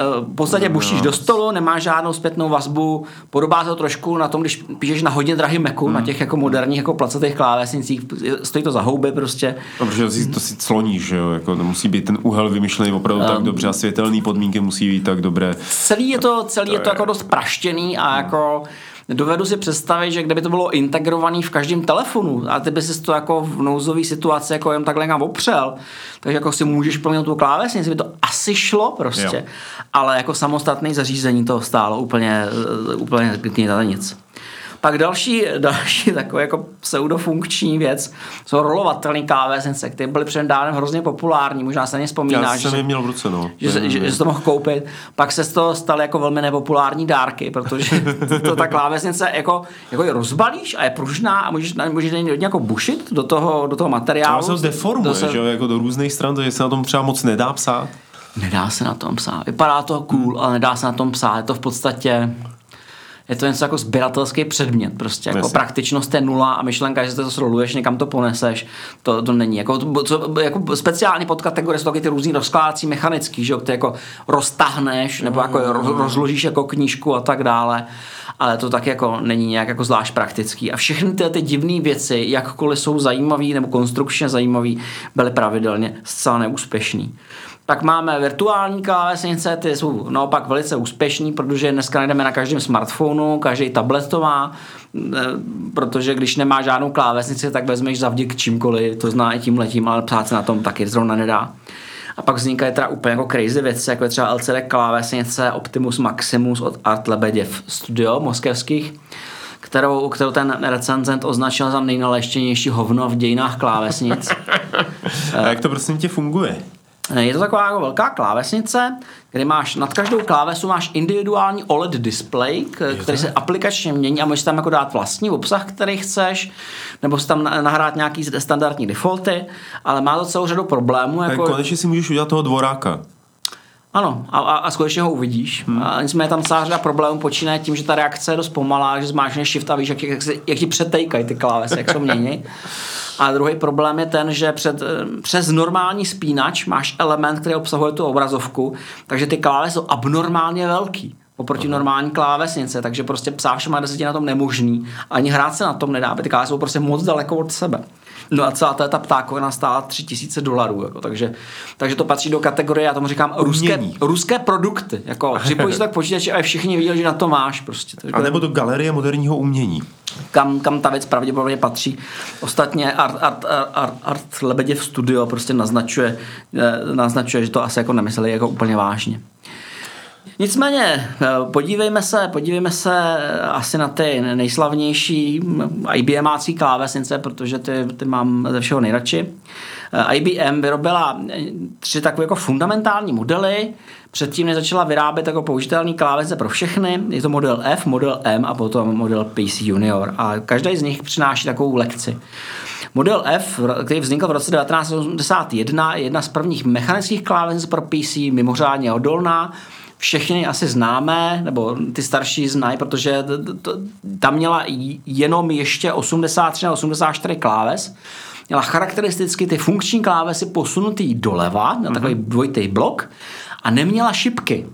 Eh, v podstatě no, buštíš no. do stolu, nemá žádnou zpětnou vazbu, podobá se to trošku na tom, když píšeš na hodně drahý Macu, hmm. na těch jako moderních jako placatých klávesnicích, stojí to za houby prostě. No, protože to si, to si cloníš, že jo, jako to musí být ten úhel vymyšlený opravdu um, tak dobře a světelné podmínky musí být tak dobré. Celý je to, celý to je to jako dost praštěný a jako dovedu si představit, že kdyby to bylo integrovaný v každém telefonu a ty by si to jako v nouzové situaci jako jen takhle někam opřel, takže jako si můžeš plnit tu klávesnici, by to asi šlo prostě, jo. ale jako samostatné zařízení to stálo úplně, úplně nic. Pak další, další takový jako pseudofunkční věc jsou rolovatelné klávesnice, které byly před dávnem hrozně populární, možná se na ně vzpomínáš. Já jsem měl v ruce, no. Že, že, že, že to mohl koupit. Pak se z toho staly jako velmi nepopulární dárky, protože to, ta klávesnice jako, jako je rozbalíš a je pružná a můžeš, můžeš jako bušit do toho, do toho materiálu. To se deformuje, do se... že jako do různých stran, takže se na tom třeba moc nedá psát. Nedá se na tom psát. Vypadá to cool, ale nedá se na tom psát. Je to v podstatě je to něco jako sběratelský předmět, prostě jako Jasně. praktičnost je nula a myšlenka, že se to sroluješ, někam to poneseš, to, to není. Jako, to- co, jako speciální podkategorie jsou taky ty různý rozkládací mechanický, že jo, ty jako roztahneš, nebo jako roz, rozložíš jako knížku a tak dále, ale to tak jako není nějak jako zvlášť praktický. A všechny ty, ty divné věci, jakkoliv jsou zajímavé nebo konstrukčně zajímavé, byly pravidelně zcela neúspěšný. Pak máme virtuální klávesnice, ty jsou naopak velice úspěšní, protože dneska najdeme na každém smartphonu, každý tablet to má, e, protože když nemá žádnou klávesnici, tak vezmeš za vděk čímkoliv, to zná i tím letím, ale psát se na tom taky zrovna nedá. A pak vznikají teda úplně jako crazy věci, jako je třeba LCD klávesnice Optimus Maximus od Art Lebeděv Studio moskevských, kterou, kterou ten recenzent označil za nejnaleštěnější hovno v dějinách klávesnic. A jak to prosím tě funguje? Je to taková jako velká klávesnice, kde máš nad každou klávesu máš individuální OLED display, který se aplikačně mění a můžeš tam jako dát vlastní obsah, který chceš, nebo si tam na- nahrát nějaký standardní defaulty, ale má to celou řadu problémů. Jako... Jako, Konečně si můžeš udělat toho dvoráka. ano, a, a, a skutečně ho uvidíš. Hmm. A nicméně tam celá řada problémů počínaje tím, že ta reakce je dost pomalá, že zmášneš shift a víš, jak, jak, jak ti přetejkají ty klávesy, jak se mění. A druhý problém je ten, že před, eh, přes normální spínač máš element, který obsahuje tu obrazovku, takže ty klávesy jsou abnormálně velký oproti normální klávesnice, takže prostě psáš má je na tom nemožný. Ani hrát se na tom nedá, ty klávesy jsou prostě moc daleko od sebe. No a celá ta, ptákovina stála 3000 dolarů, jako, takže, takže to patří do kategorie, já tomu říkám, ruské, Umění. ruské produkty. Jako, připojíš to k počítači a všichni viděli, že na to máš. Prostě. Takže A nebo do galerie moderního umění. kam, kam ta věc pravděpodobně patří. Ostatně Art, Art, Art, Art, Art Lebeděv Studio prostě naznačuje, eh, naznačuje, že to asi jako nemysleli jako úplně vážně. Nicméně, eh, podívejme se, podívejme se eh, asi na ty nejslavnější mm, IBMácí klávesnice, protože ty, ty mám ze všeho nejradši. Eh, IBM vyrobila tři takové jako fundamentální modely, předtím než začala vyrábět jako použitelný klávesnice pro všechny. Je to model F, model M a potom model PC Junior. A každý z nich přináší takovou lekci. Model F, který vznikl v roce 1981, je jedna z prvních mechanických klávesnic pro PC, mimořádně odolná. Všechny asi známe, nebo ty starší znají, protože tam měla jenom ještě 83 na 84 kláves. Měla charakteristicky ty funkční klávesy posunutý doleva, na takový dvojitý blok, a neměla šipky.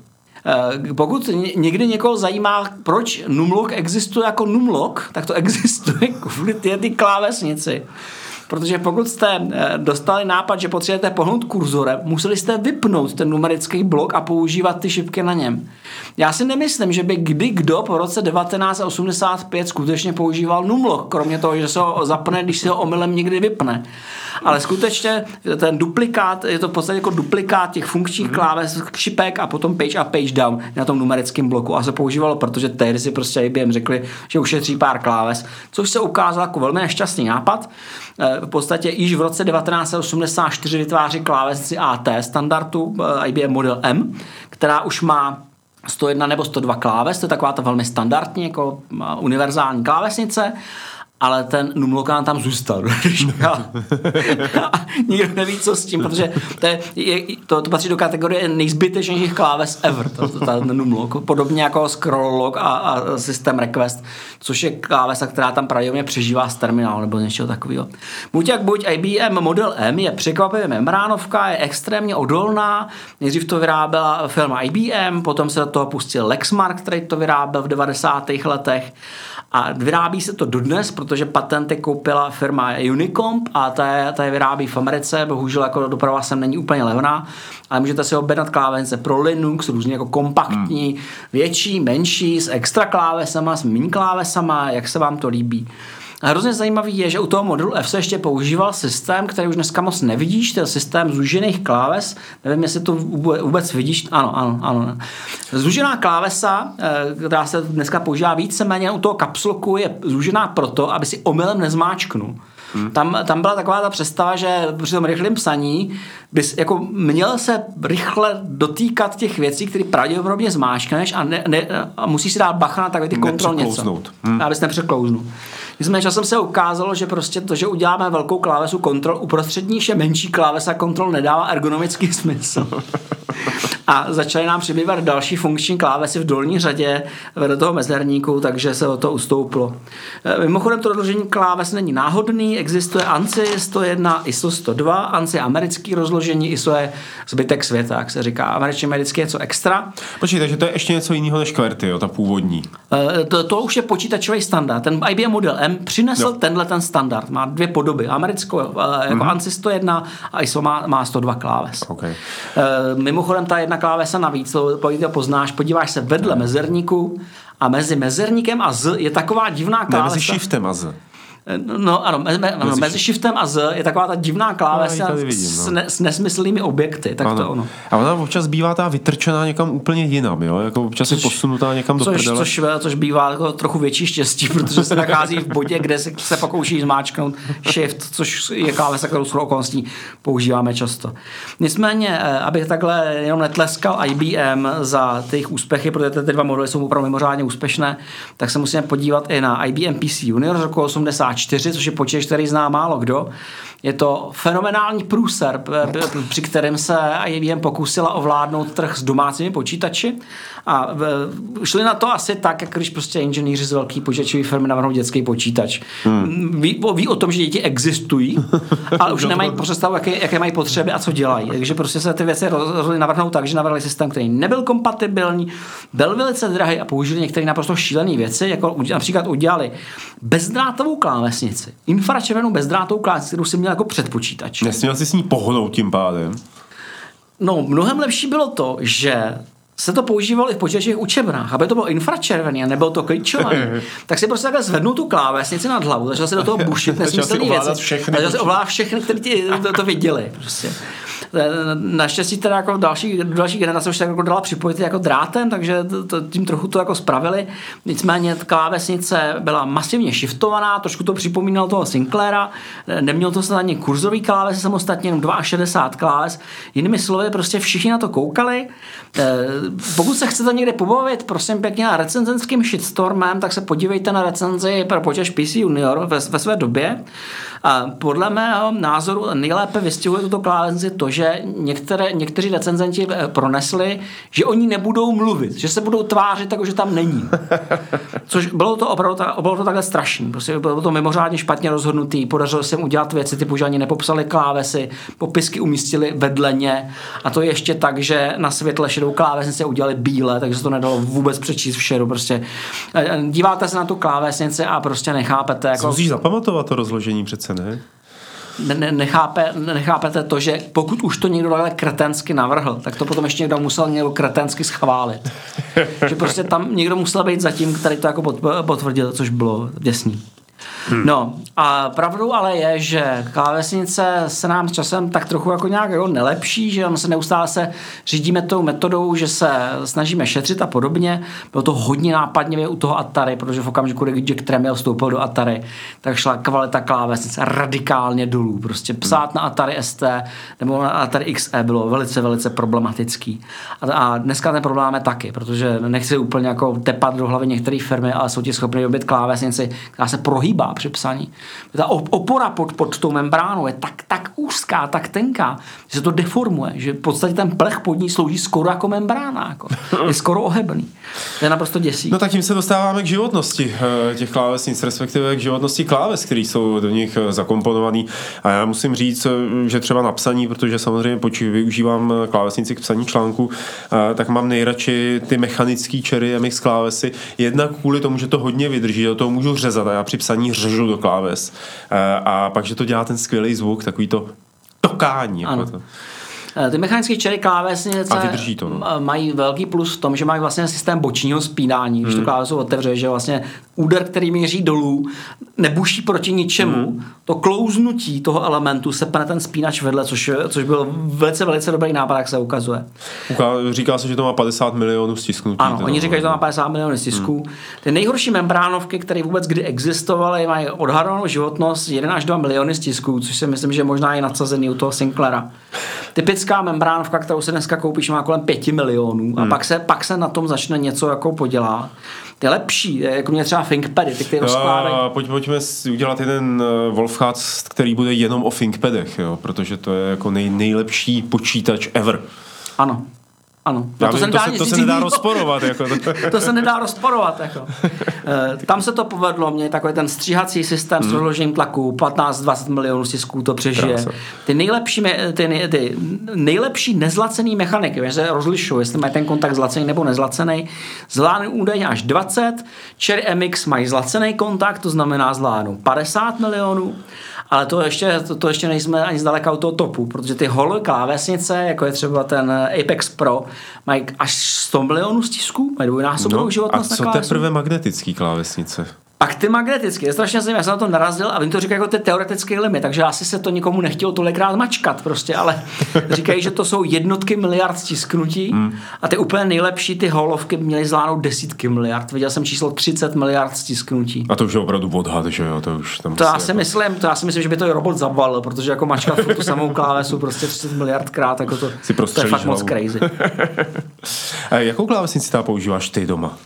Eh, Pokud ně- někdy někoho zajímá, proč Numlock existuje jako Numlock, tak to existuje kvůli ty, ty klávesnici. Protože pokud jste eh, dostali nápad, že potřebujete pohnout kurzorem, museli jste vypnout ten numerický blok a používat ty šipky na něm. Já si nemyslím, že by kdy kdo po roce 1985 skutečně používal Numlock, kromě toho, že se ho zapne, když se ho omylem někdy vypne. Ale skutečně ten duplikát, je to v podstatě jako duplikát těch funkčních kláves, šipek a potom page a page down na tom numerickém bloku. A se používalo, protože tehdy si prostě IBM řekli, že ušetří pár kláves, což se ukázalo jako velmi nešťastný nápad. Eh, V podstatě již v roce 1984 vytváří klávesnici AT standardu eh, IBM Model M, která už má 101 nebo 102 kláves, to je taková ta velmi standardní, jako a, univerzální klávesnice, ale ten Numlockán tam zůstal. a, a nikdo neví, co s tím, protože to, je, je, to, to patří do kategorie nejzbytečnějších kláves ever, to, to, ten Numlock. Podobně jako Scrolllock a, a systém Request, což je klávesa, která tam pravděpodobně přežívá z terminálu nebo něčeho takového. Buď jak buď IBM Model M je překvapivě membránovka, je extrémně odolná. Nejdřív to vyráběla firma IBM, potom se do toho pustil Lexmark, který to vyráběl v 90. letech. A vyrábí se to dodnes, protože patenty koupila firma Unicomp a ta je, ta je vyrábí v Americe, bohužel jako doprava sem není úplně levná, ale můžete si objednat klávesnice pro Linux, různě jako kompaktní, hmm. větší, menší, s extra klávesama, s mini klávesama, jak se vám to líbí. A hrozně zajímavý je, že u toho modelu F se ještě používal systém, který už dneska moc nevidíš, to je systém zúžených kláves. Nevím, jestli to vůbec- vidíš. Ano, ano, ano. Zúžená klávesa, eh, která se dneska používá víceméně u toho kapsloku, je zúžená proto, aby si omylem nezmáčknul. Hmm. Tam, tam byla taková ta představa, že při tom rychlém psaní bys jako měl se rychle dotýkat těch věcí, které pravděpodobně zmáčkneš a, ne, ne, a musíš si dát bacha na takový ty kontrol něco. Hmm. Abys nepřeklouznul. Nicméně časem se ukázalo, že prostě to, že uděláme velkou klávesu kontrol, uprostřed níž je menší klávesa kontrol nedává ergonomický smysl. A začaly nám přibývat další funkční klávesy v dolní řadě vedle toho mezerníku, takže se o to ustoupilo. E, mimochodem to rozložení kláves není náhodný, existuje ANSI 101, ISO 102, ANSI americký rozložení, ISO je zbytek světa, jak se říká. Američně americké je něco extra. Počkej, takže to je ještě něco jiného než QWERTY, jo, ta původní. E, to, to už je počítačový standard. Ten IBM model M přinesl jo. tenhle ten standard. Má dvě podoby. Americkou jako mm-hmm. ANSI 101 a ISO má, má 102 kláves. Okay. Mimochodem ta jedna klávesa navíc, to poznáš, podíváš se vedle mezerníku a mezi mezerníkem a Z je taková divná klávesa. Ne, mezi shiftem a Z. No ano, me, me, ano, mezi shiftem a Z je taková ta divná klávesa no, vidím, no. s, ne, s nesmyslnými objekty. Tak ano. to ono. A ona občas bývá ta vytrčená někam úplně jinam, jo? Jako občas což, je posunutá někam což, do prdele. Což, což bývá jako trochu větší štěstí, protože se nachází v bodě, kde se, se pokouší zmáčknout shift, což je klávesa, kterou s okolností používáme často. Nicméně, eh, abych takhle jenom netleskal IBM za jejich úspěchy, protože ty dva modely jsou opravdu mimořádně úspěšné, tak se musíme podívat i na IBM PC Junior z roku 80 4, což je počítač, který zná málo kdo. Je to fenomenální průser, při kterém se IBM pokusila ovládnout trh s domácími počítači a šli na to asi tak, jak když prostě inženýři z velké počítačové firmy navrhnou dětský počítač. Hmm. Ví, ví, o tom, že děti existují, ale už nemají představu, jaké, jaké mají potřeby a co dělají. Takže prostě se ty věci rozhodli navrhnout tak, že navrhli systém, který nebyl kompatibilní, byl velice drahý a použili některé naprosto šílené věci, jako například udělali bezdrátovou klávesnici, infračervenou bezdrátovou klávesnici, kterou si měl jako předpočítač. Nesměl si s ní pohnout tím pádem. No, mnohem lepší bylo to, že se to používalo i v počítačových učebnách, aby to bylo infračervený a nebylo to klíčovaný, tak si prostě takhle zvednu tu klávesnici nad hlavu, začal se do toho bušit nesmyslný věci. Začal si ovládat všechny, kteří to, to viděli. Prostě. Naštěstí teda jako další, další generace už tak jako dala připojit jako drátem, takže to, tím trochu to jako spravili. Nicméně klávesnice byla masivně shiftovaná, trošku to připomínalo toho Sinclaira, neměl to snad ani kurzový kláves, samostatně jenom 62 kláves. Jinými slovy, prostě všichni na to koukali. Eh, pokud se chcete někde pobavit, prosím pěkně na recenzenským shitstormem, tak se podívejte na recenzi pro počítač PC Junior ve, ve své době. A podle mého názoru nejlépe vystihuje tuto klávesnici to, že některé, někteří recenzenti eh, pronesli, že oni nebudou mluvit, že se budou tvářit tak, že tam není. Což bylo to opravdu bylo to takhle strašné. Prostě bylo to mimořádně špatně rozhodnutý. Podařilo se jim udělat věci typu, že ani nepopsali klávesy, popisky umístili vedle ně. A to ještě tak, že na světle šedou klávesnici udělali bílé, takže se to nedalo vůbec přečíst v šeru. Prostě eh, díváte se na tu klávesnici a prostě nechápete. Jako... Musíš zapamatovat to rozložení přece, ne? Ne, nechápe, nechápete to, že pokud už to někdo takhle kretensky navrhl, tak to potom ještě někdo musel někdo kretensky schválit. že prostě tam někdo musel být zatím, který to jako potvrdil, což bylo děsný. Hmm. No a pravdou ale je, že klávesnice se nám s časem tak trochu jako nějak jako nelepší, že on se neustále se řídíme tou metodou, že se snažíme šetřit a podobně. Bylo to hodně nápadně u toho Atari, protože v okamžiku, kdy Jack Tramiel vstoupil do Atari, tak šla kvalita klávesnice radikálně dolů. Prostě psát na Atari ST nebo na Atari XE bylo velice, velice problematický. A, a dneska ten problém je taky, protože nechci úplně jako tepat do hlavy některé firmy, ale jsou ti schopni dobit klávesnici, která se prohýbá při psaní. Ta opora pod, pod tou membránou je tak, tak úzká, tak tenká, že se to deformuje, že v podstatě ten plech pod ní slouží skoro jako membrána. Jako. Je skoro ohebný. To je naprosto děsí. No tak tím se dostáváme k životnosti eh, těch klávesnic, respektive k životnosti kláves, které jsou do nich eh, zakomponovaný. A já musím říct, eh, že třeba na psaní, protože samozřejmě počí, využívám klávesnici k psaní článku, tak mám nejradši ty mechanické čery MX klávesy. Jednak kvůli tomu, že to hodně vydrží, do toho můžu řezat a já při psaní řežu do kláves. A pak, že to dělá ten skvělý zvuk, takový to tokání. Jako to. Eh, ty mechanické čery klávesnice to, no. mají velký plus v tom, že mají vlastně systém bočního spínání, když hmm. tu klávesu otevře, že vlastně úder, který měří dolů, nebuší proti ničemu. Hmm. To klouznutí toho elementu se pane ten spínač vedle, což, což byl velice, velice dobrý nápad, jak se ukazuje. Říká se, že to má 50 milionů stisknutí. Ano, oni říkají, že to má 50 milionů stisků. Hmm. Ty nejhorší membránovky, které vůbec kdy existovaly, mají odhadovanou životnost 1 až 2 miliony stisků, což si myslím, že možná je nadsazený u toho Sinclaira. Typická membránovka, kterou se dneska koupíš, má kolem 5 milionů a hmm. pak, se, pak se na tom začne něco jako podělat ty lepší, jako mě třeba ThinkPady, ty, které rozkládají. Pojď, pojďme udělat jeden uh, Wolfcast, který bude jenom o ThinkPadech, jo, protože to je jako nej, nejlepší počítač ever. Ano. Ano. No to, se vím, nedá to, se, nic to se nedá rozporovat. Jako to. se nedá rozporovat. Jako. Eh, Tam se to povedlo, mě takový ten stříhací systém s rozložením tlaku, 15-20 milionů stisků to přežije. Krása. Ty nejlepší, ty, nej- ty nejlepší nezlacený mechaniky, že se rozlišují, jestli mají ten kontakt zlacený nebo nezlacený, zvládnou údajně až 20, Cherry MX mají zlacený kontakt, to znamená zvládnou 50 milionů, ale to ještě, to, to ještě nejsme ani zdaleka u toho topu, protože ty holo klávesnice, jako je třeba ten Apex Pro, mají až 100 milionů stisků, mají dvojnásobnou No, a životnost na co klávesu. teprve magnetický klávesnice? Pak ty magneticky, je strašně zajímavé, já jsem na to narazil a oni to říkají jako ty teoretický limit, takže asi se to nikomu nechtělo tolikrát mačkat prostě, ale říkají, že to jsou jednotky miliard stisknutí Hmm. a ty úplně nejlepší, ty holovky měly zvládnout desítky miliard. Viděl jsem číslo 30 miliard stisknutí. A to už je opravdu odhad, že jo? To už tam To já si jako... myslím, to já si myslím, že by to i robot zabalil, protože jako mačkat tu samou klávesu prostě 30 miliardkrát, jako to, Si to je fakt moc hlavu. crazy. A jakou klávesnici tam používáš ty doma?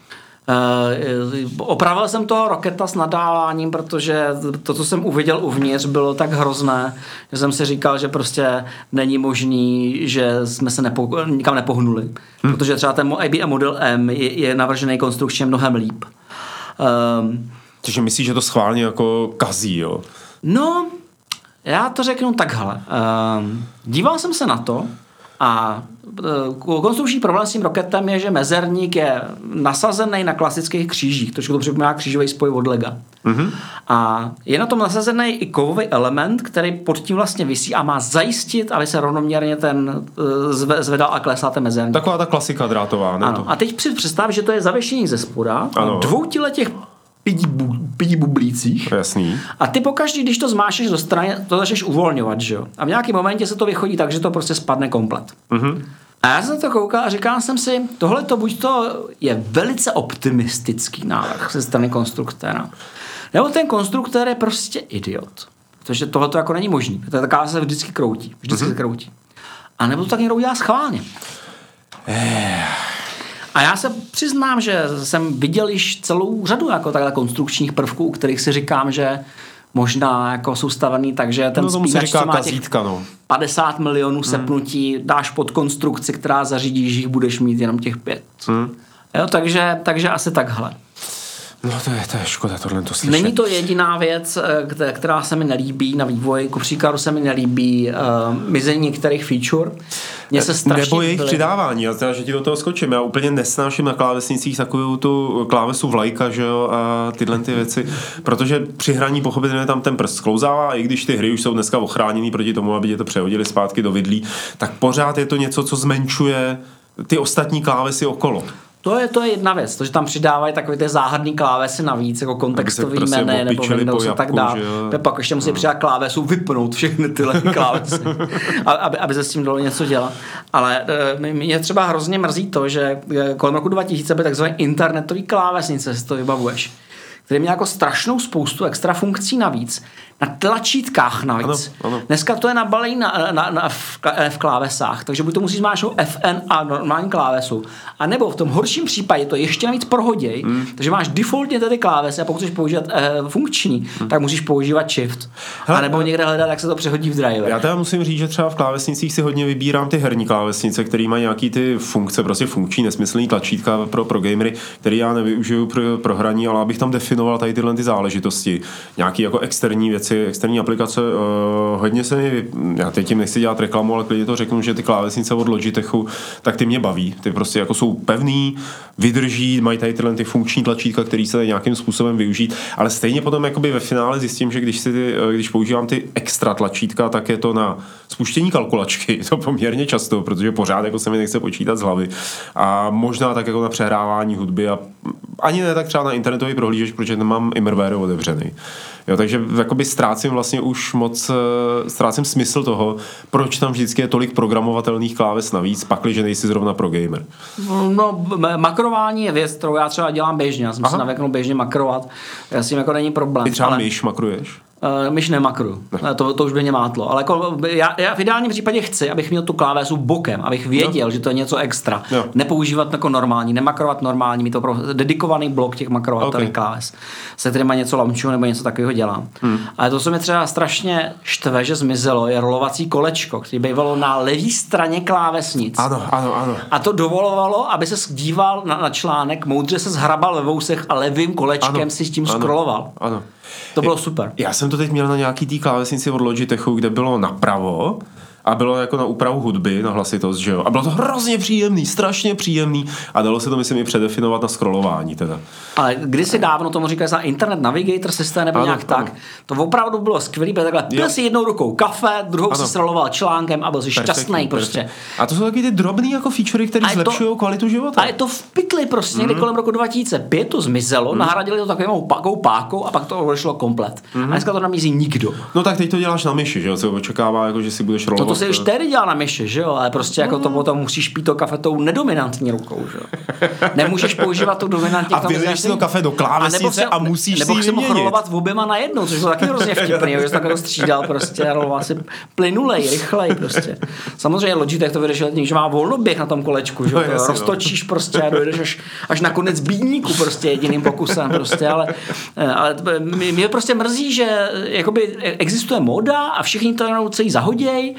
Uh, opravil jsem toho Roketa s nadáváním, protože to, co jsem uviděl uvnitř, bylo tak hrozné, že jsem si říkal, že prostě není možný, že jsme se nepo, nikam nepohnuli. Hmm. Protože třeba ten IBM Model M je, je navržený konstrukčně mnohem líp. Um, Takže myslíš, že to schválně jako kazí, jo? No, já to řeknu takhle. Um, díval jsem se na to a uh, konstrukční problém s tím roketem je, že mezerník je nasazený na klasických křížích, trošku to připomíná křížový spoj od lega. Mm-hmm. A je na tom nasazený i kovový element, který pod tím vlastně visí a má zajistit, aby se rovnoměrně ten zve, zvedal a klesal ten mezerník. Taková ta klasika drátová, ne? Ano. To. A teď si představ, že to je zavěšení ze spoda, dvou těch pidi, bu, pidi bublících. Jasný. A ty pokaždý, když to zmášeš do strany, to začneš uvolňovat, že jo? A v nějakém momentě se to vychodí tak, že to prostě spadne komplet. Mm-hmm. A já jsem na to koukal a říkal jsem si, tohle to buď to je velice optimistický návrh ze strany konstruktéra, nebo ten konstruktér je prostě idiot. Protože tohle to jako není možný. To je taková se vždycky kroutí. Vždycky mm-hmm. se kroutí. A nebo to tak někdo udělá schválně. A já se přiznám, že jsem viděl již celou řadu jako takhle konstrukčních prvků, u kterých si říkám, že možná jako jsou stavený tak, že ten No spínač, říká co má těch kazítka, no. 50 milionů sepnutí, dáš pod konstrukci, která zařídí, že jich budeš mít jenom těch pět. Hmm. Jo, takže, takže asi takhle. No to je, to je škoda tohle to slyšet. Není to jediná věc, eh, kte- která se mi nelíbí na vývoji. Ku příkladu se mi nelíbí uh, mizení některých feature. Mně se strašně Nebo jejich líbily- přidávání, já teda, že ti do toho skočím. Já úplně nesnáším na klávesnicích takovou tu klávesu vlajka, že jo, a tyhle ty věci, protože při hraní pochopitelně tam ten prst sklouzává, i když ty hry už jsou dneska ochráněný proti tomu, aby tě to přehodili zpátky do vidlí, tak pořád je to něco, co zmenšuje ty ostatní klávesy okolo. To je, to je jedna věc, to, že tam přidávají takové ty záhadné klávesy navíc, jako kontextový prostě menu nebo Windows a tak dále. že. Pak ještě musí přidat klávesu, vypnout všechny tyhle klávesy, aby, aby se s tím dalo něco dělat. Ale eh, mě třeba hrozně mrzí to, že eh, kolem roku 2000 byly takzvané internetové klávesnice, si to vybavuješ který měl jako strašnou spoustu extra funkcí navíc. Na tlačítkách navíc. Ano, ano. Dneska to je nabalení na, na, na, v, v klávesách, takže buď to musíš zmáčknout FN a normální klávesu, a nebo v tom horším případě to ještě navíc prohoděj, Hmm. mm. takže máš defaultně tedy klávesy a pokud chceš používat eh, funkční, mm. tak musíš používat shift. Hele, a nebo někde hledat, jak se to přehodí v driver. Já teda musím říct, že třeba v klávesnicích si hodně vybírám ty herní klávesnice, které mají nějaký ty funkce, prostě funkční, nesmyslný tlačítka pro, pro gamery, který já nevyužiju pro, pro hraní, ale abych tam definoval tady tyhle ty záležitosti. Nějaký jako externí věci, externí aplikace. Uh, hodně se mi, já teď tím nechci dělat reklamu, ale klidně to řeknu, že ty klávesnice od Logitechu, tak ty mě baví. Ty prostě jako jsou pevný, vydrží, mají tady tyhle ty funkční tlačítka, které se nějakým způsobem využít, ale stejně potom jakoby ve finále zjistím, že když, si ty, eh, když používám ty extra tlačítka, tak je to na spuštění kalkulačky, to poměrně často, protože pořád jako se mi nechce počítat z hlavy. A možná tak jako na přehrávání hudby a ani ne tak třeba na internetový prohlížeč, protože nemám Immerware otevřený. Jo, takže jakoby ztrácím vlastně už moc, eh, ztrácím smysl toho, proč tam vždycky je tolik programovatelných kláves navíc, pakliže nejsi zrovna pro gamer. No, makrování je věc, kterou já třeba dělám běžně. Já jsem Aha. si navyknul běžně makrovat. Já s tím jako není problém. Ty třeba ale- myš makruješ? Uh, myš nemakru. Ne. To, to už by mě mátlo. Ale jako, já, já, v ideálním případě chci, abych měl tu klávesu bokem, abych věděl, no. že to je něco extra. Jo. Nepoužívat jako normální, nemakrovat normální, mít to pro dedikovaný blok těch makrovatelných okay. kláves, se kterýma něco launchu nebo něco takového dělám. Hmm. Ale to, co mi třeba strašně štve, že zmizelo, je rolovací kolečko, který bývalo na levé straně klávesnic. Ano, ano, ano. A to dovolovalo, aby se díval na, na článek, moudře se zhrabal ve vousech a levým kolečkem ano, si s tím ano, scrolloval. Ano. To bylo super. Já jsem to teď měl na nějaký té klávesnici od Logitechu, kde bylo napravo a bylo jako na úpravu hudby, na hlasitost, že jo. A bylo to hrozně příjemný, strašně příjemný a dalo se to, myslím, i předefinovat na scrollování teda. Ale kdysi dávno tomu říkali za Internet Navigator systém nebo ano, nějak ano. tak, to opravdu bylo skvělý, protože takhle pil si jednou rukou kafe, druhou ano. si scrolloval článkem a byl si šťastný prostě. A to jsou taky ty drobné jako featurey, které zlepšují kvalitu života. A je to v pytli prostě, mm. někdy kolem roku 2005 to zmizelo, mm. nahradili to takovou pákou pákou a pak to odešlo komplet. Mm. A dneska to namízí nikdo. No tak teď to děláš na myši, že jo, co očekává, jako, že si budeš rolovat. To, se už tehdy dělal na myši, že jo, ale prostě jako to mhm. potom musíš pít to kafe tou nedominantní rukou, že jo. Nemůžeš používat tu dominantní. A vyleješ si to kafe do klávesnice a, a musíš nebo si si mohl rolovat v oběma najednou, což bylo taky hrozně vtipný, že takhle střídal prostě a roloval si plynulej, rychlej prostě. Samozřejmě Logitech to vyřešil tím, že má volnoběh na tom kolečku, že no, to roztočíš prostě a dojdeš až, až na konec bídníku prostě jediným pokusem prostě, ale, ale mě prostě mrzí, že jakoby existuje moda a všichni to jenom celý zahoděj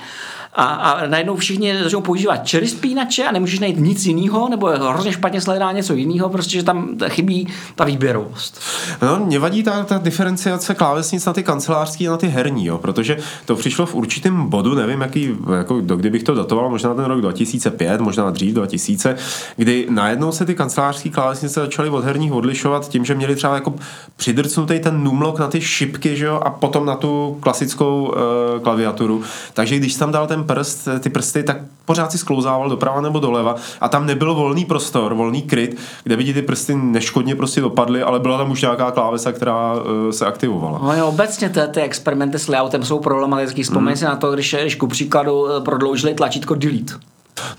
a, a najednou všichni začnou používat čery spínače a nemůžeš najít nic jiného, nebo hrozně špatně sledá něco jiného, prostě, že tam chybí ta výběrovost. No, mě vadí ta, ta diferenciace klávesnic na ty kancelářský a na ty herní, jo, protože to přišlo v určitém bodu, nevím, jaký, jako, do kdy bych to datoval, možná ten rok 2005, možná dřív 2000, kdy najednou se ty kancelářské klávesnice začaly od herních odlišovat tím, že měli třeba jako přidrcnutý ten numlok na ty šipky, že jo, a potom na tu klasickou uh, klaviaturu. Takže když tam dal ten ten prst, ty prsty, tak pořád si sklouzával doprava nebo doleva a tam nebyl volný prostor, volný kryt, kde by ti ty prsty neškodně prostě dopadly, ale byla tam už nějaká klávesa, která uh, se aktivovala. No jo, obecně ty, ty experimenty s layoutem jsou problematický. Vzpomeň hmm. si na to, když, když ku příkladu eh, prodloužili tlačítko delete.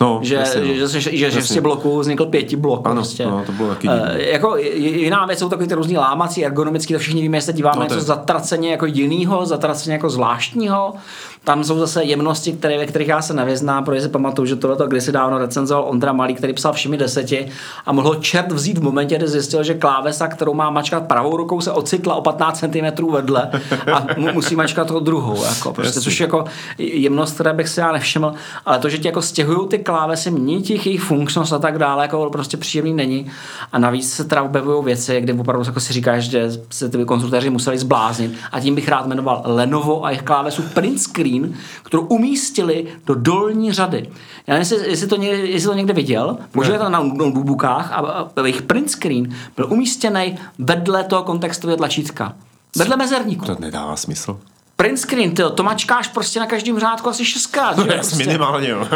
No, že, jasně, no. že, že, že, že z bloku vznikl pěti blok. Ano, prostě. no, to bylo taky uh, jako jiná věc jsou takový ty různý lámací, ergonomický, to všichni víme, jestli díváme no, něco zatraceně jako jinýho, zatraceně jako zvláštního. Tam jsou zase jemnosti, které, ve kterých já se nevyznám, protože si pamatuju, že tohle kdysi dávno recenzoval Ondra Malý, který psal všemi deseti a mohl čert vzít v momentě, kdy zjistil, že klávesa, kterou má mačkat pravou rukou, se ocitla o 15 cm vedle a musí mačkat toho druhou. Jako, prostě, což jako jemnost, které bych si já nevšiml, ale to, že ti jako stěhují ty klávesy, mění těch jejich funkčnost a tak dále, jako prostě příjemný není. A navíc se teda objevují věci, kdy opravdu jako si říkáš, že se ty konstruktéři museli zbláznit. A tím bych rád jmenoval Lenovo a jejich klávesu Print Screen, kterou umístili do dolní řady. Já nevím, jestli, jestli, to, někde, jestli to někde viděl, možná to na notebookách a, a jejich print screen byl umístěný vedle toho kontextového tlačítka. Vedle mezerníku. To nedává smysl print screen, ty, to mačkáš prostě na každém řádku asi šestkrát. No, prostě. minimálně, jo.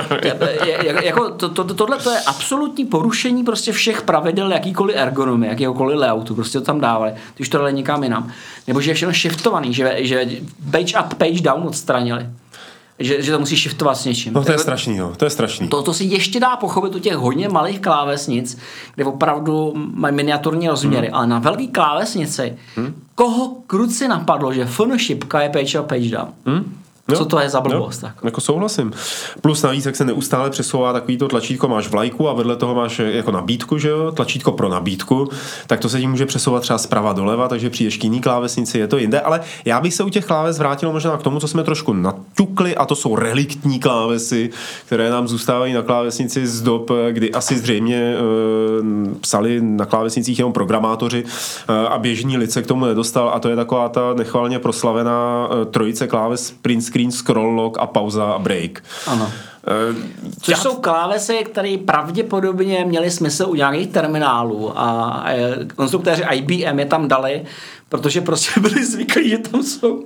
jako, to, to, tohle to je absolutní porušení prostě všech pravidel jakýkoliv ergonomie, jakýkoliv layoutu, prostě to tam dávali, když to dali někam jinam. Nebo že je všechno shiftovaný, že, že page up, page down odstranili že, že to musí shiftovat s něčím. No to je strašný, jo. to je strašný. To, to si ještě dá pochopit u těch hodně malých klávesnic, kde opravdu mají miniaturní rozměry, hmm. ale na velký klávesnici, hmm. koho kruci napadlo, že fun šipka je page up, page down. Hmm. Jo, Co to je za blbost? Jo, jako souhlasím. Plus navíc, jak se neustále přesouvá takový to tlačítko, máš vlajku a vedle toho máš jako nabídku, že jo, tlačítko pro nabídku, tak to se tím může přesouvat třeba zprava doleva, takže přijdeš k jiný klávesnici, je to jinde, ale já bych se u těch kláves vrátil možná k tomu, co jsme trošku naťukli, a to jsou reliktní klávesy, které nám zůstávají na klávesnici z dob, kdy asi zřejmě e, psali na klávesnicích jenom programátoři e, a běžní lid se k tomu nedostal. A to je taková ta nechvalně proslavená e, trojice kláves Prince screen, scroll lock a pauza a break. Ano. Uh, Což já... jsou klávesy, které pravděpodobně měly smysl u nějakých terminálů a konstruktéři IBM je tam dali, protože prostě byli zvyklí, že tam jsou.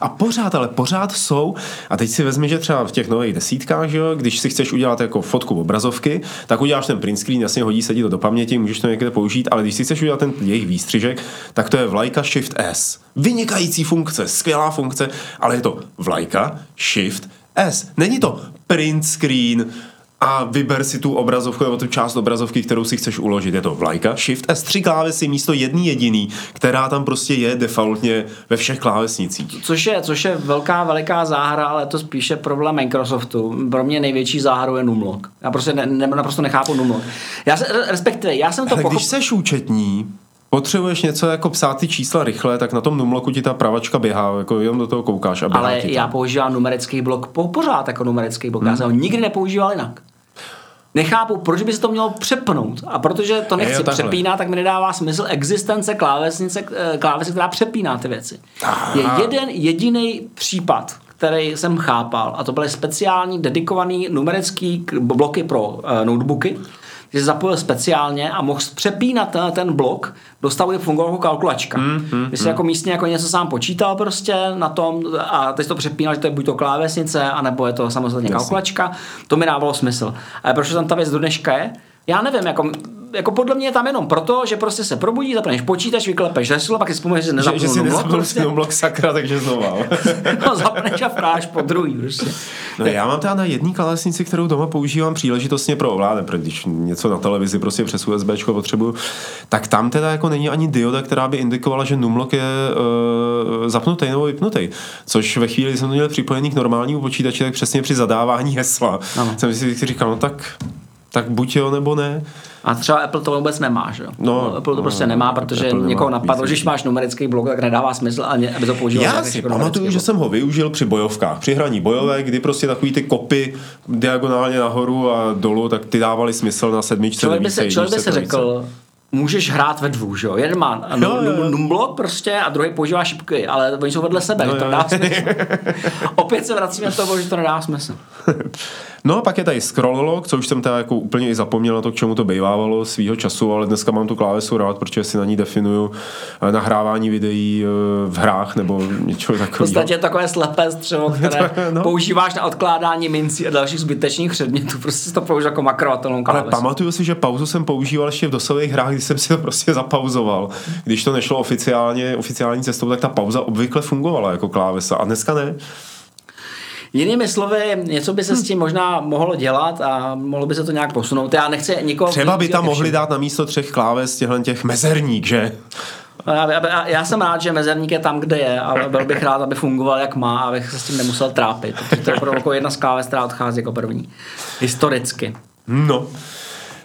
A pořád, ale pořád jsou. A teď si vezmi, že třeba v těch nových desítkách, že jo, když si chceš udělat jako fotku obrazovky, tak uděláš ten print screen, jasně hodí se ti to do paměti, můžeš to někde použít, ale když si chceš udělat ten jejich výstřižek, tak to je vlajka Shift S. Vynikající funkce, skvělá funkce, ale je to vlajka Shift S. Není to print screen, a vyber si tu obrazovku nebo tu část obrazovky, kterou si chceš uložit. Je to vlajka, shift S3 klávesy místo jedný jediný, která tam prostě je defaultně ve všech klávesnicích. Což je, což je velká, veliká záhra, ale to spíše problém Microsoftu. Pro mě největší záhrou je Numlock. Já prostě ne, ne, naprosto nechápu Numlock. Já se, respektive, já jsem to Ale pochop... když seš účetní, potřebuješ něco jako psát ty čísla rychle, tak na tom numloku ti ta pravačka běhá, jako jenom do toho koukáš a běhá Ale ti já používám numerický blok po, pořád jako numerický blok. Hmm. Já jsem ho nikdy nepoužíval jinak. Nechápu, proč by se to mělo přepnout. A protože to nechci jo, přepínat, tak mi nedává smysl existence klávesnice, eh, klávesy, která přepíná ty věci. Je jeden jediný případ, který jsem chápal, a to byly speciální dedikovaný numerický k- bloky pro uh, notebooky, že se zapojil speciálně a mohl přepínat ten, ten blok do stavu, kdy fungovala jako kalkulačka. Mm, mm, Když si jako místně jako něco sám počítal prostě na tom a teď to přepínal, že to je buď to klávesnice, anebo je to samozřejmě kalkulačka, to mi dávalo smysl. Ale proč tam ta věc do dneška je? Já nevím, jako, jako podle mě je tam jenom proto, že prostě se probudí, zapneš počítač, vyklepeš heslo, pak si vzpomeneš, že jsi Že, nezapnul že si nezapnul prostě. numlock sakra, takže znova. no, zapneš a vkáš po druhý. Prostě. No já mám teda na jedné klávesnici, kterou doma používám příležitostně pro ovládem, protože když něco na televizi prostě přes USB potřebuju, tak tam teda jako není ani dioda, která by indikovala, že numlock je uh, zapnutý nebo vypnutý. Což ve chvíli, kdy jsem to měl připojený k normálnímu počítači, tak přesně při zadávání hesla Ano. jsem si říkal, no tak, tak buď jo nebo ne. A třeba Apple to vůbec nemá, že jo? No, Apple to prostě no, nemá, protože Apple někoho napadlo, že když máš numerický blok, tak nedává smysl, ani, aby to používal. Já si pamatuju, numerický že blok. jsem ho využil při bojovkách, při hraní bojové, kdy prostě takový ty kopy diagonálně nahoru a dolů, tak ty dávaly smysl na sedmičce, Člověk by se, člověk by se trojice. řekl, můžeš hrát ve dvou, že jo? Jeden má numblok prostě a druhý používá šipky, ale oni jsou vedle sebe, No, to dá smysl. Opět se vracíme do toho, že to nedá smysl. No a pak je tady scroll lock, co už jsem teda jako úplně i zapomněl na to, k čemu to bývávalo svýho času, ale dneska mám tu klávesu rád, protože si na ní definuju eh, nahrávání videí eh, v hrách nebo něčeho V takového. podstatě je takové slepé střevo, které no. používáš na odkládání mincí a dalších zbytečných předmětů. Prostě si to používáš jako makrovatelnou Ale klávesu. pamatuju si, že pauzu jsem používal ještě v dosových hrách, jsem si to prostě zapauzoval. Když to nešlo oficiálně, oficiální cestou, tak ta pauza obvykle fungovala jako klávesa a dneska ne. Jinými slovy, něco by se s tím možná mohlo dělat a mohlo by se to nějak posunout. Já nechci nikoho... Třeba by tam mohli dát na místo třech kláves těchhle těch mezerník, že? Já, já, já jsem rád, že mezerník je tam, kde je, ale byl bych rád, aby fungoval jak má, abych se s tím nemusel trápit. To je opravdu jako jedna z kláves, která odchází jako první. Historicky. No.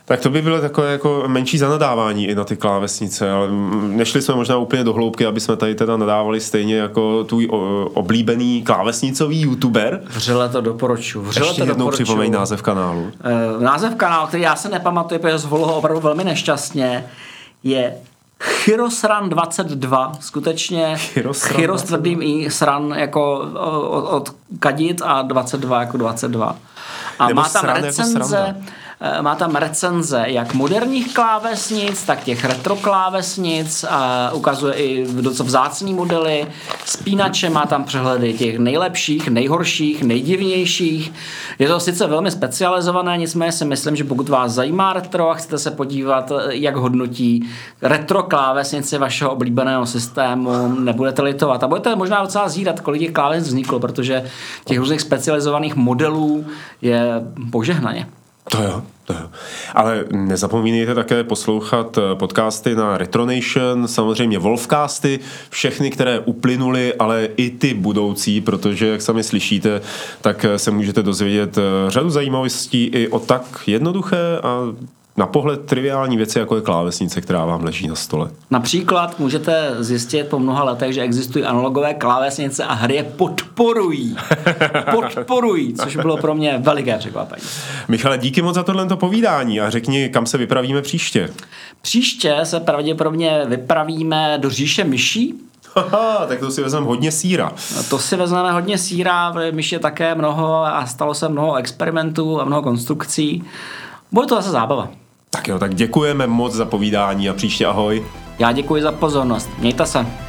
Tak to by bylo takové jako menší zanadávání i na ty klávesnice, ale nešli jsme možná úplně do hloubky, aby jsme tady teda nadávali stejně jako tvůj oblíbený klávesnicový youtuber. Vřele to doporučuji. Vřele Ještě to jednou doporučuji. připomeň název kanálu. Eh, název kanálu, který já se nepamatuji, protože zvolil ho opravdu velmi nešťastně, je Chirosran 22, skutečně Chirosran Chiros tvrdým i sran jako od, od kadit a 22 jako 22. A Nebo má tam jako recenze, sranda. Eh, má tam recenze jak moderních klávesnic, tak těch retro klávesnic, a ukazuje i docela vzácný modely, spínače, má tam přehledy těch nejlepších, nejhorších, nejdivnějších. Je to sice velmi specializované, nicméně si myslím, že pokud vás zajímá retro a chcete se podívat, eh, jak hodnotí retro klávesnici vašeho oblíbeného systému, nebudete litovat. A budete možná docela zírat, kolik těch klávesnic vzniklo, protože těch různých specializovaných modelů je požehnaně. To jo, to jo. Ale nezapomínejte také poslouchat eh, podcasty na Retronation, samozřejmě Wolfcasty, všechny, které uplynuly, ale i ty budoucí, protože, jak sami slyšíte, tak eh, se můžete dozvědět eh, řadu zajímavostí i o tak jednoduché a na pohled triviální věci, jako je klávesnice, která vám leží na stole. Například můžete zjistit po mnoha letech, že existují analogové klávesnice a hry je podporují. Podporují, což bylo pro mě veliké překvapení. Michale, díky moc za tohle povídání a řekni, kam se vypravíme příště. Příště se pravděpodobně vypravíme do říše myší. Haha, tak to si vezmeme hodně síra. To si vezmeme hodně síra, myš je také mnoho a stalo se mnoho experimentů a mnoho konstrukcí. Bude to zase zábava. Tak jo, tak děkujeme moc za povídání a příště ahoj. Já děkuji za pozornost. Mějte se.